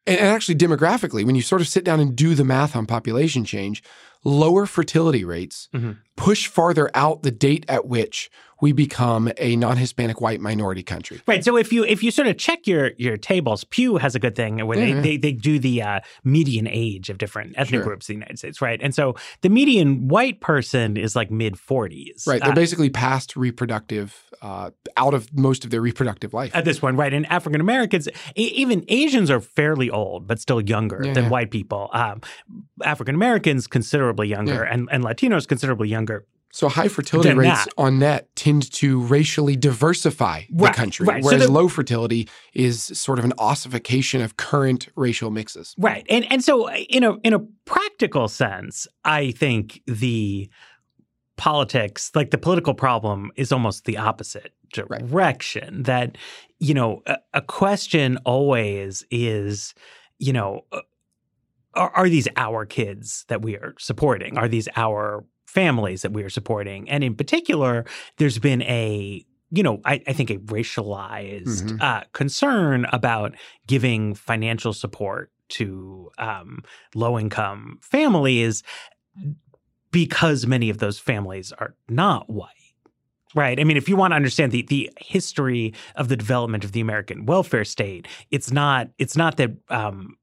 And, actually, demographically, when you sort of sit down and do the math on population change, lower fertility rates mm-hmm. push farther out the date at which we become a non-Hispanic white minority country. Right. So if you if you sort of check your your tables, Pew has a good thing where they, they, they do the uh, median age of different ethnic sure. groups in the United States, right? And so the median white person is like mid 40s. Right. They're uh, basically past reproductive, uh, out of most of their reproductive life at this point, right? And African Americans, even Asians, are fairly old but still younger yeah, than white people. Um, African Americans considerably younger, yeah. and and Latinos considerably younger. So high fertility rates that. on net tend to racially diversify the right, country, right. whereas so the, low fertility is sort of an ossification of current racial mixes. Right, and and so in a in a practical sense, I think the politics, like the political problem, is almost the opposite direction. Right. That you know, a, a question always is, you know. Uh, are, are, these our kids that we are supporting? Are these our families that we are supporting. And in particular, there's been a you know, I, I think a racialized mm-hmm. uh, concern about giving financial support to um, low income families because many of those families are not white. Right. I mean, if you want to understand the the history of the development of the American welfare state, it's not it's not that um,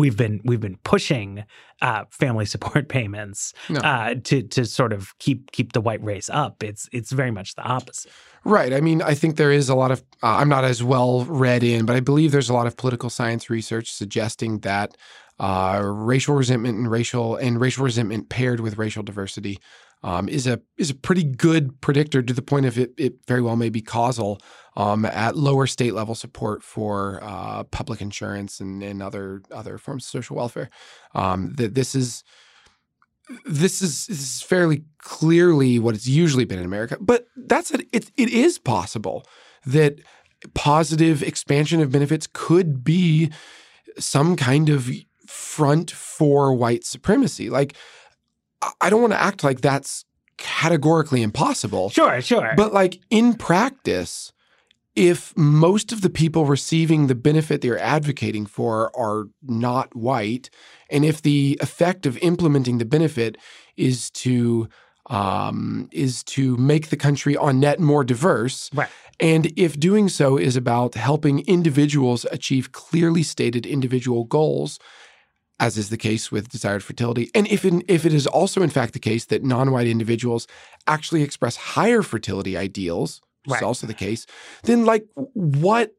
we've been we've been pushing uh, family support payments no. uh, to to sort of keep keep the white race up. It's it's very much the opposite. Right. I mean, I think there is a lot of uh, I'm not as well read in, but I believe there's a lot of political science research suggesting that uh, racial resentment and racial and racial resentment paired with racial diversity um, is a is a pretty good predictor to the point of it, it very well may be causal um, at lower state level support for uh, public insurance and, and other other forms of social welfare. Um, that this is this is, this is fairly clearly what it's usually been in America, but that's it. It, it is possible that positive expansion of benefits could be some kind of front for white supremacy. Like I don't want to act like that's categorically impossible. Sure, sure. But like in practice, if most of the people receiving the benefit they're advocating for are not white, and if the effect of implementing the benefit is to um, is to make the country on net more diverse, right. and if doing so is about helping individuals achieve clearly stated individual goals, as is the case with desired fertility, and if in, if it is also in fact the case that non-white individuals actually express higher fertility ideals, which Right. is also the case, then like what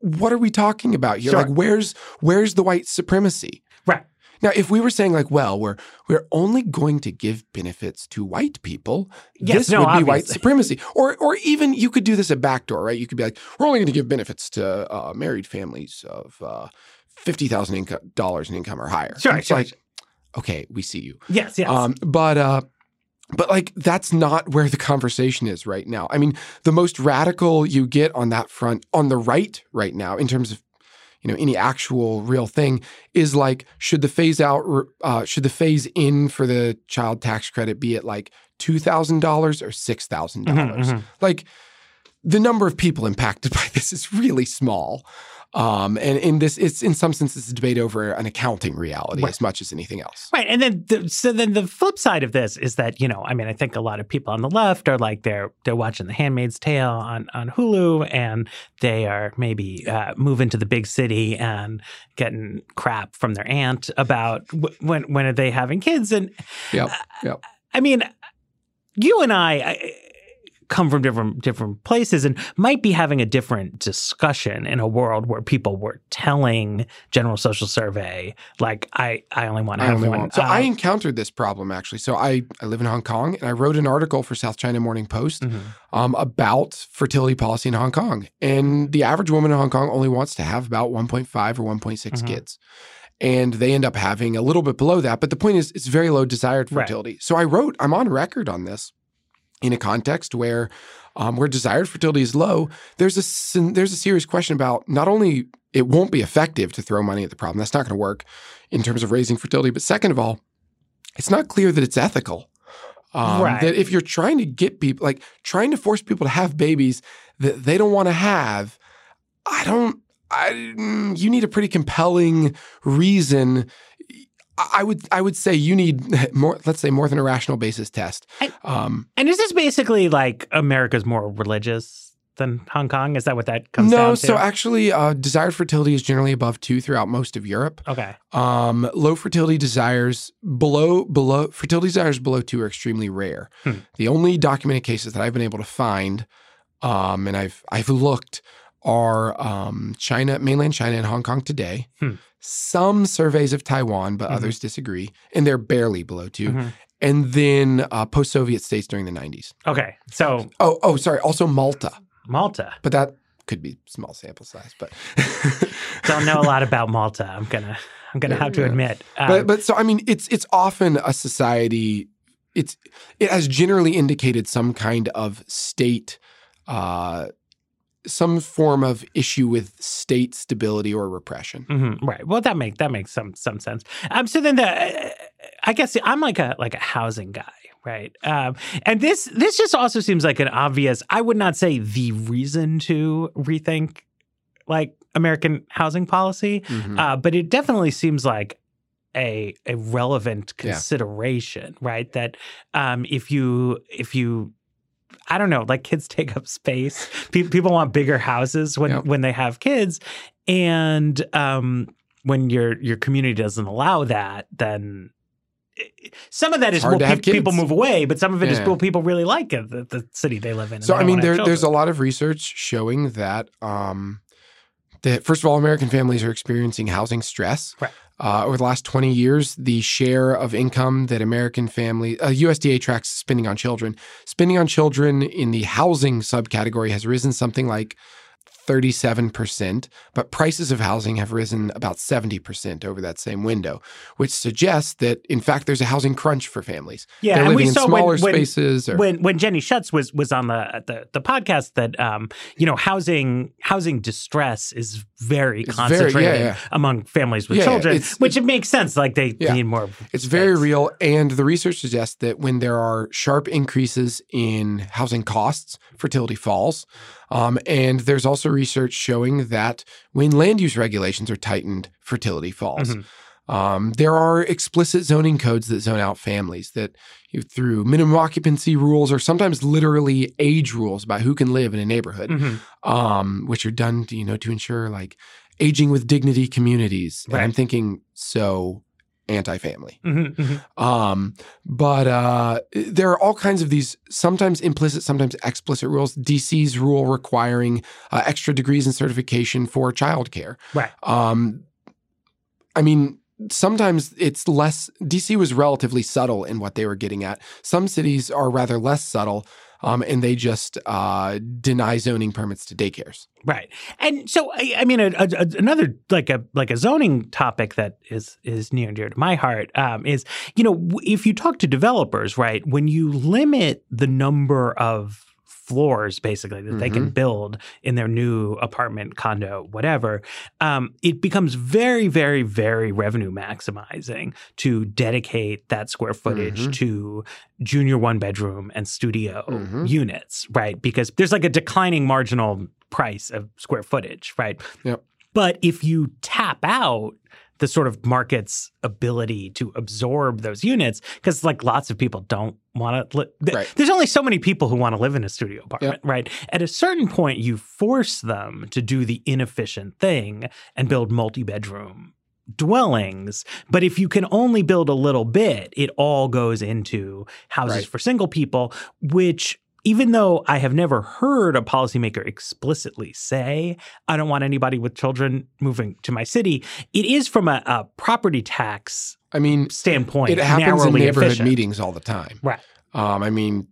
what are we talking about here? Sure. Like where's where's the white supremacy? right. Now, if we were saying like, well, we're we're only going to give benefits to white people, Yes, this no, would be white supremacy. Or or even you could do this a backdoor, right? You could be like, we're only going to give benefits to uh, married families of uh, fifty thousand dollars in income or higher. Sure, it's sure, like, sure. okay, we see you. Yes, yes. Um, but uh, but like that's not where the conversation is right now. I mean, the most radical you get on that front on the right right now, in terms of you know any actual real thing, is like should the phase out, uh, should the phase in for the child tax credit be at like two thousand dollars or six thousand dollars? Mhm, mhm. Like the number of people impacted by this is really small. Um, and in this, it's in some sense, it's a debate over an accounting reality Right. as much as anything else. Right. And then the, so then the flip side of this is that, you know, I mean, I think a lot of people on the left are like they're they're watching The Handmaid's Tale on on Hulu and they are maybe uh, moving to the big city and getting crap from their aunt about w- when when are they having kids and Yep. Yep. I mean, you and I, I come from different different places and might be having a different discussion in a world where people were telling General Social Survey like I I only want to have one. want. So uh, I encountered this problem actually. So I, I live in Hong Kong and I wrote an article for South China Morning Post mhm. um, about fertility policy in Hong Kong. And the average woman in Hong Kong only wants to have about 1.5 or 1.6 Mhm. kids. And they end up having a little bit below that. But the point is, it's very low desired Right. fertility. So I wrote, I'm on record on this in a context where um, where desired fertility is low, there's a there's a serious question about not only it won't be effective to throw money at the problem. That's not going to work in terms of raising fertility. But second of all, it's not clear that it's ethical. Um, Right. That if you're trying to get people, like trying to force people to have babies that they don't want to have, I don't. I mm, you need a pretty compelling reason. I would I would say you need more. Let's say more than a rational basis test. I- Um, And is this basically like America's more religious than Hong Kong? Is that what that comes no, down to? so actually, uh, desired fertility is generally above two throughout most of Europe. okay. Um, low fertility desires below below fertility desires below two are extremely rare. Hmm. The only documented cases that I've been able to find, um, and I've I've looked, are um, China, mainland China, and Hong Kong today. Hmm. Some surveys of Taiwan, but Mhm. others disagree, and they're barely below 2 Mhm. And then uh, post-Soviet states during the '90s. Okay. So Oh, oh, sorry. Also Malta, Malta. but that could be small sample size. But Don't know a lot about Malta. I'm gonna I'm gonna Yeah, have to yeah. admit. Um, but but so I mean, it's it's often a society. It's it has generally indicated some kind of state, uh, some form of issue with state stability or repression. Mhm, right. Well, that makes that makes some some sense. Um. So then the, I guess I'm like a like a housing guy, right? Um. And this this just also seems like an obvious. I would not say the reason to rethink like American housing policy, Mhm. uh, but it definitely seems like a a relevant Yeah. consideration, right? That um, if you if you I don't know, like kids take up space. Pe- people want bigger houses when Yep. when they have kids, and um, when your your community doesn't allow that, then some of that is well, pe- people move away, but some of it is Yeah. well, people really like it, the, the city they live in. So I mean, there, there's a lot of research showing that um, that first of all, American families are experiencing housing stress. Right. Uh, over the last 20 years, the share of income that American family uh, USDA tracks spending on children, spending on children in the housing subcategory has risen something like 37%, but prices of housing have risen about 70% over that same window, which suggests that in fact there's a housing crunch for families. Yeah, They're and living we in saw smaller when, when, spaces or when when Jenny Schuetz was was on the the, the podcast that um you know housing housing distress is very It's very- yeah, concentrated yeah. among families with Yeah, children, it's- which it makes sense. Like they need more. It's very real. And the research suggests that when there are sharp increases in housing costs, fertility falls. Um, and there's also research showing that when land use regulations are tightened, fertility falls. Mhm. Um, there are explicit zoning codes that zone out families that you, through minimum occupancy rules or sometimes literally age rules about who can live in a neighborhood, Mhm. um, which are done to, you know, to ensure like aging with dignity communities. And I'm thinking so anti-family. Mhm, mhm. Um, but uh, there are all kinds of these sometimes implicit, sometimes explicit rules. DC's rule requiring uh, extra degrees and certification for childcare. Right. Um, I mean, sometimes it's less. DC was relatively subtle in what they were getting at. Some cities are rather less subtle. Um, and they just uh, deny zoning permits to daycares. Right, and so I, I mean, a, a, another like a like a zoning topic that is is near and dear to my heart um, is you know if you talk to developers, right, when you limit the number of floors basically that they can build in their new apartment, condo, whatever, um, it becomes very, very, very revenue maximizing to dedicate that square footage Mhm. to junior one bedroom and studio Mhm. units, right? Because there's like a declining marginal price of square footage, right? Yep. But if you tap out the sort of market's ability to absorb those units, because like lots of people don't want to. Li- Right. There's only so many people who want to live in a studio apartment, right? At a certain point, you force them to do the inefficient thing and build multi-bedroom dwellings. But if you can only build a little bit, it all goes into houses Right. for single people, which even though I have never heard a policymaker explicitly say, I don't want anybody with children moving to my city, it is from a, a property tax I mean, standpoint. it happens in neighborhood efficient. meetings all the time. Right. Um, I mean,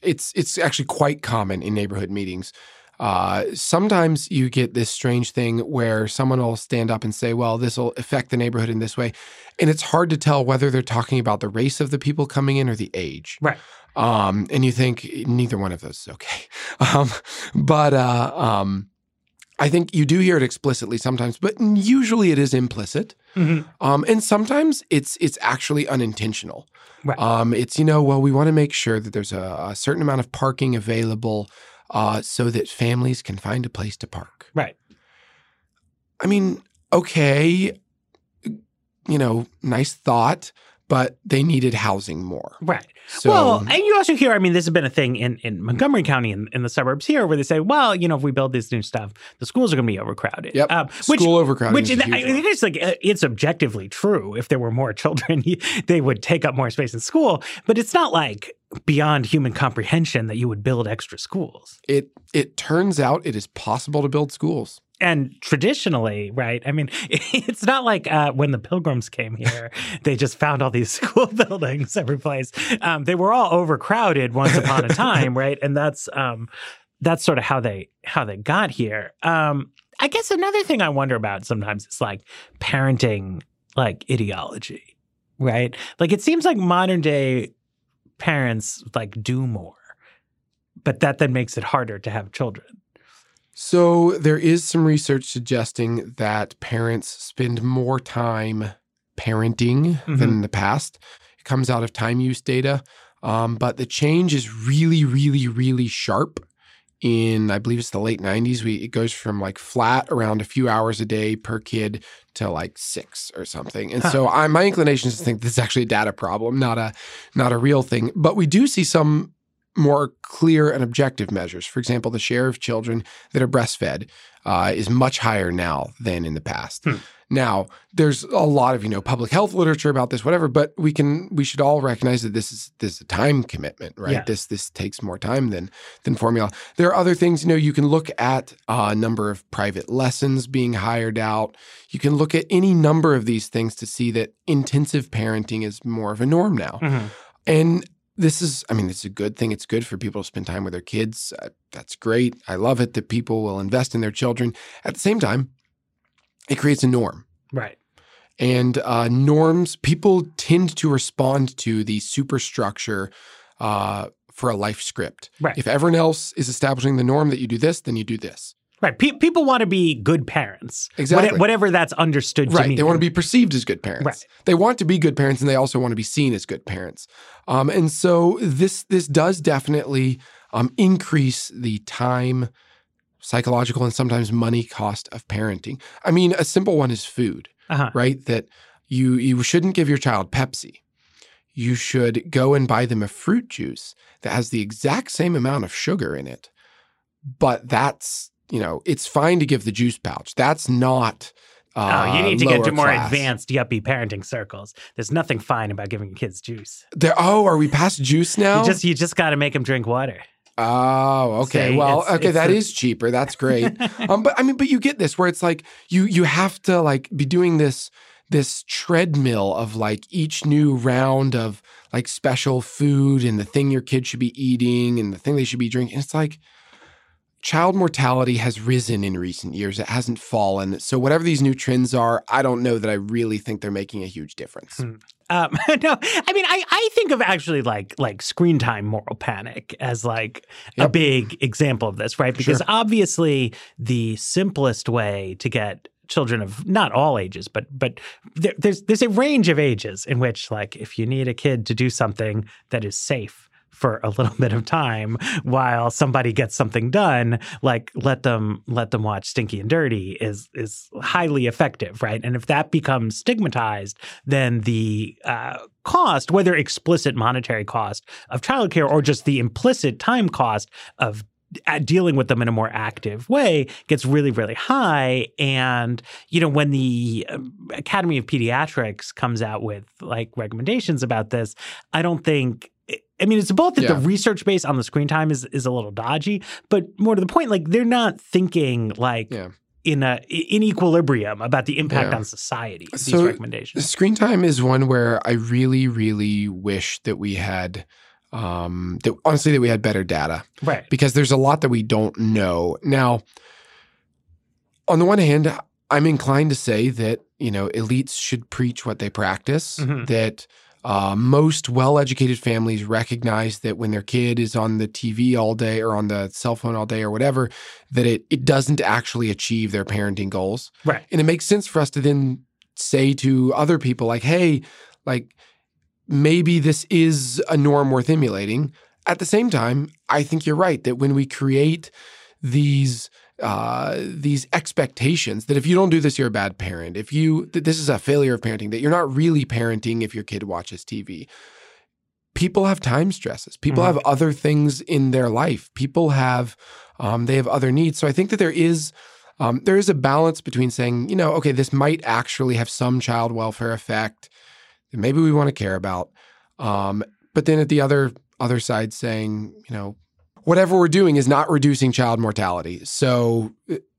it's it's actually quite common in neighborhood meetings. Uh, sometimes you get this strange thing where someone will stand up and say, "Well, this will affect the neighborhood in this way," and it's hard to tell whether they're talking about the race of the people coming in or the age. Right. Um, and you think neither one of those is okay. Um, but uh, um, I think you do hear it explicitly sometimes, but usually it is implicit. Mhm. Um, and sometimes it's it's actually unintentional. Right. Um, it's you know well we want to make sure that there's a, a certain amount of parking available uh, so that families can find a place to park. Right. I mean, okay, you know, nice thought, but they needed housing more. Right. So well, and you also hear, I mean, this has been a thing in, in Montgomery County in, in the suburbs here where they say, well, you know, if we build this new stuff, the schools are going to be overcrowded. Yep. Um, School overcrowding Which is I think it's like, uh, it's objectively true. If there were more children, they would take up more space in school. But it's not like beyond human comprehension that you would build extra schools. it it turns out it is possible to build schools. And traditionally, right? I mean, it's not like uh, when the pilgrims came here, they just found all these school buildings every place. Um, they were all overcrowded once upon a time, right? And that's um, that's sort of how they how they got here. Um, I guess another thing I wonder about sometimes is like parenting, like ideology, right? Like it seems like modern day parents like do more, but that then makes it harder to have children. So there is some research suggesting that parents spend more time parenting than Mhm. in the past. It comes out of time use data, um, but the change is really, really, really sharp. In I believe it's the late '90s, we it goes from like flat around a few hours a day per kid to like six or something. And Huh. so I, my inclination is to think this is actually a data problem, not a not a real thing. But we do see some more clear and objective measures. For example, the share of children that are breastfed uh, is much higher now than in the past. Hmm. Now, there's a lot of you know public health literature about this, whatever. But we can we should all recognize that this is this is a time commitment, right? Yeah. This this takes more time than than formula. There are other things, you know. You can look at a number of private lessons being hired out. You can look at any number of these things to see that intensive parenting is more of a norm now. Mhm. And this is, I mean, it's a good thing. It's good for people to spend time with their kids. Uh, that's great. I love it that people will invest in their children. At the same time, it creates a norm. Right. And uh, norms, people tend to respond to the superstructure uh, for a life script. Right. If everyone else is establishing the norm that you do this, then you do this. Right. Pe- people want to be good parents. Exactly. What- whatever that's understood to Right. mean. They want to be perceived as good parents. Right. They want to be good parents and they also want to be seen as good parents. Um, and so this this does definitely um, increase the time, psychological, and sometimes money cost of parenting. I mean, a simple one is food, Uh-huh. right? That you you shouldn't give your child Pepsi. You should go and buy them a fruit juice that has the exact same amount of sugar in it. But that's, you know, it's fine to give the juice pouch. That's not uh, Oh, you need to get to more class. advanced yuppie parenting circles. There's nothing fine about giving kids juice. There, oh, are we past juice now? You just you just got to make them drink water. oh, okay. See, well, it's- okay, it's that the- is cheaper. That's great. um, but I mean, but you get this where it's like you you have to like be doing this this treadmill of like each new round of like special food and the thing your kid should be eating and the thing they should be drinking. It's like child mortality has risen in recent years. It hasn't fallen. So whatever these new trends are, I don't know that I really think they're making a huge difference. Hmm. Um, no, I mean, I, I think of actually like like screen time moral panic as like a big example of this, right? Because Sure. obviously the simplest way to get children of not all ages, but but there, there's there's a range of ages in which like if you need a kid to do something that is safe for a little bit of time while somebody gets something done like let them let them watch stinky and dirty is is highly effective right? And if that becomes stigmatized then the uh, cost whether explicit monetary cost of childcare or just the implicit time cost of at dealing with them in a more active way gets really really high. And you know when the um, academy of pediatrics comes out with like recommendations about this i don't think I mean, it's both that Yeah. the research base on the screen time is is a little dodgy, but more to the point, like they're not thinking like Yeah. in a in equilibrium about the impact Yeah. on society. These So, recommendations. Screen time is one where I really, really wish that we had, um, that honestly, that we had better data Right. because there's a lot that we don't know. Now, on the one hand, I'm inclined to say that, you know, elites should preach what they practice, Mhm. that uh, most well educated families recognize that when their kid is on the TV all day or on the cell phone all day or whatever, that it, it doesn't actually achieve their parenting goals. Right. And it makes sense for us to then say to other people, like, hey, like, maybe this is a norm worth emulating. At the same time, I think you're right that when we create these uh, these expectations that if you don't do this, you're a bad parent. If you that this is a failure of parenting, that you're not really parenting if your kid watches TV. People have time stresses. People Mhm. have other things in their life. People have um, they have other needs. So I think that there is um, there is a balance between saying, you know, okay, this might actually have some child welfare effect that maybe we want to care about, um, but then at the other other side saying, you know, whatever we're doing is not reducing child mortality. So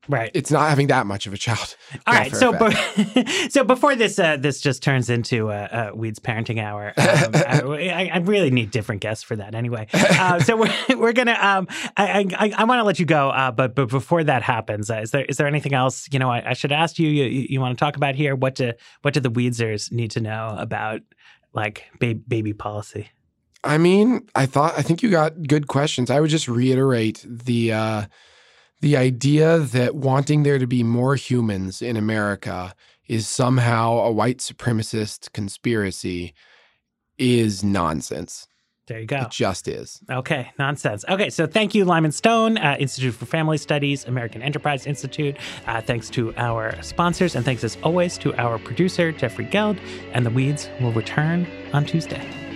Right. it's not having that much of a child. All right. So, be- so before this, uh, this just turns into a, a Weeds parenting hour. Um, I, I really need different guests for that anyway. Uh, so we're, we're gonna. Um, I I, I want to let you go, uh, but but before that happens, uh, is there is there anything else you know I, I should ask you? You, you, want to talk about here? What do what do the Weedsers need to know about like ba- baby policy? I mean, I thought I think you got good questions. I would just reiterate the uh, the idea that wanting there to be more humans in America is somehow a white supremacist conspiracy is nonsense. There you go. It just is. Okay, nonsense. Okay, so thank you, Lyman Stone, uh, Institute for Family Studies, American Enterprise Institute. Uh, thanks to our sponsors, and thanks as always to our producer, Jeffrey Geld. And the Weeds will return on Tuesday.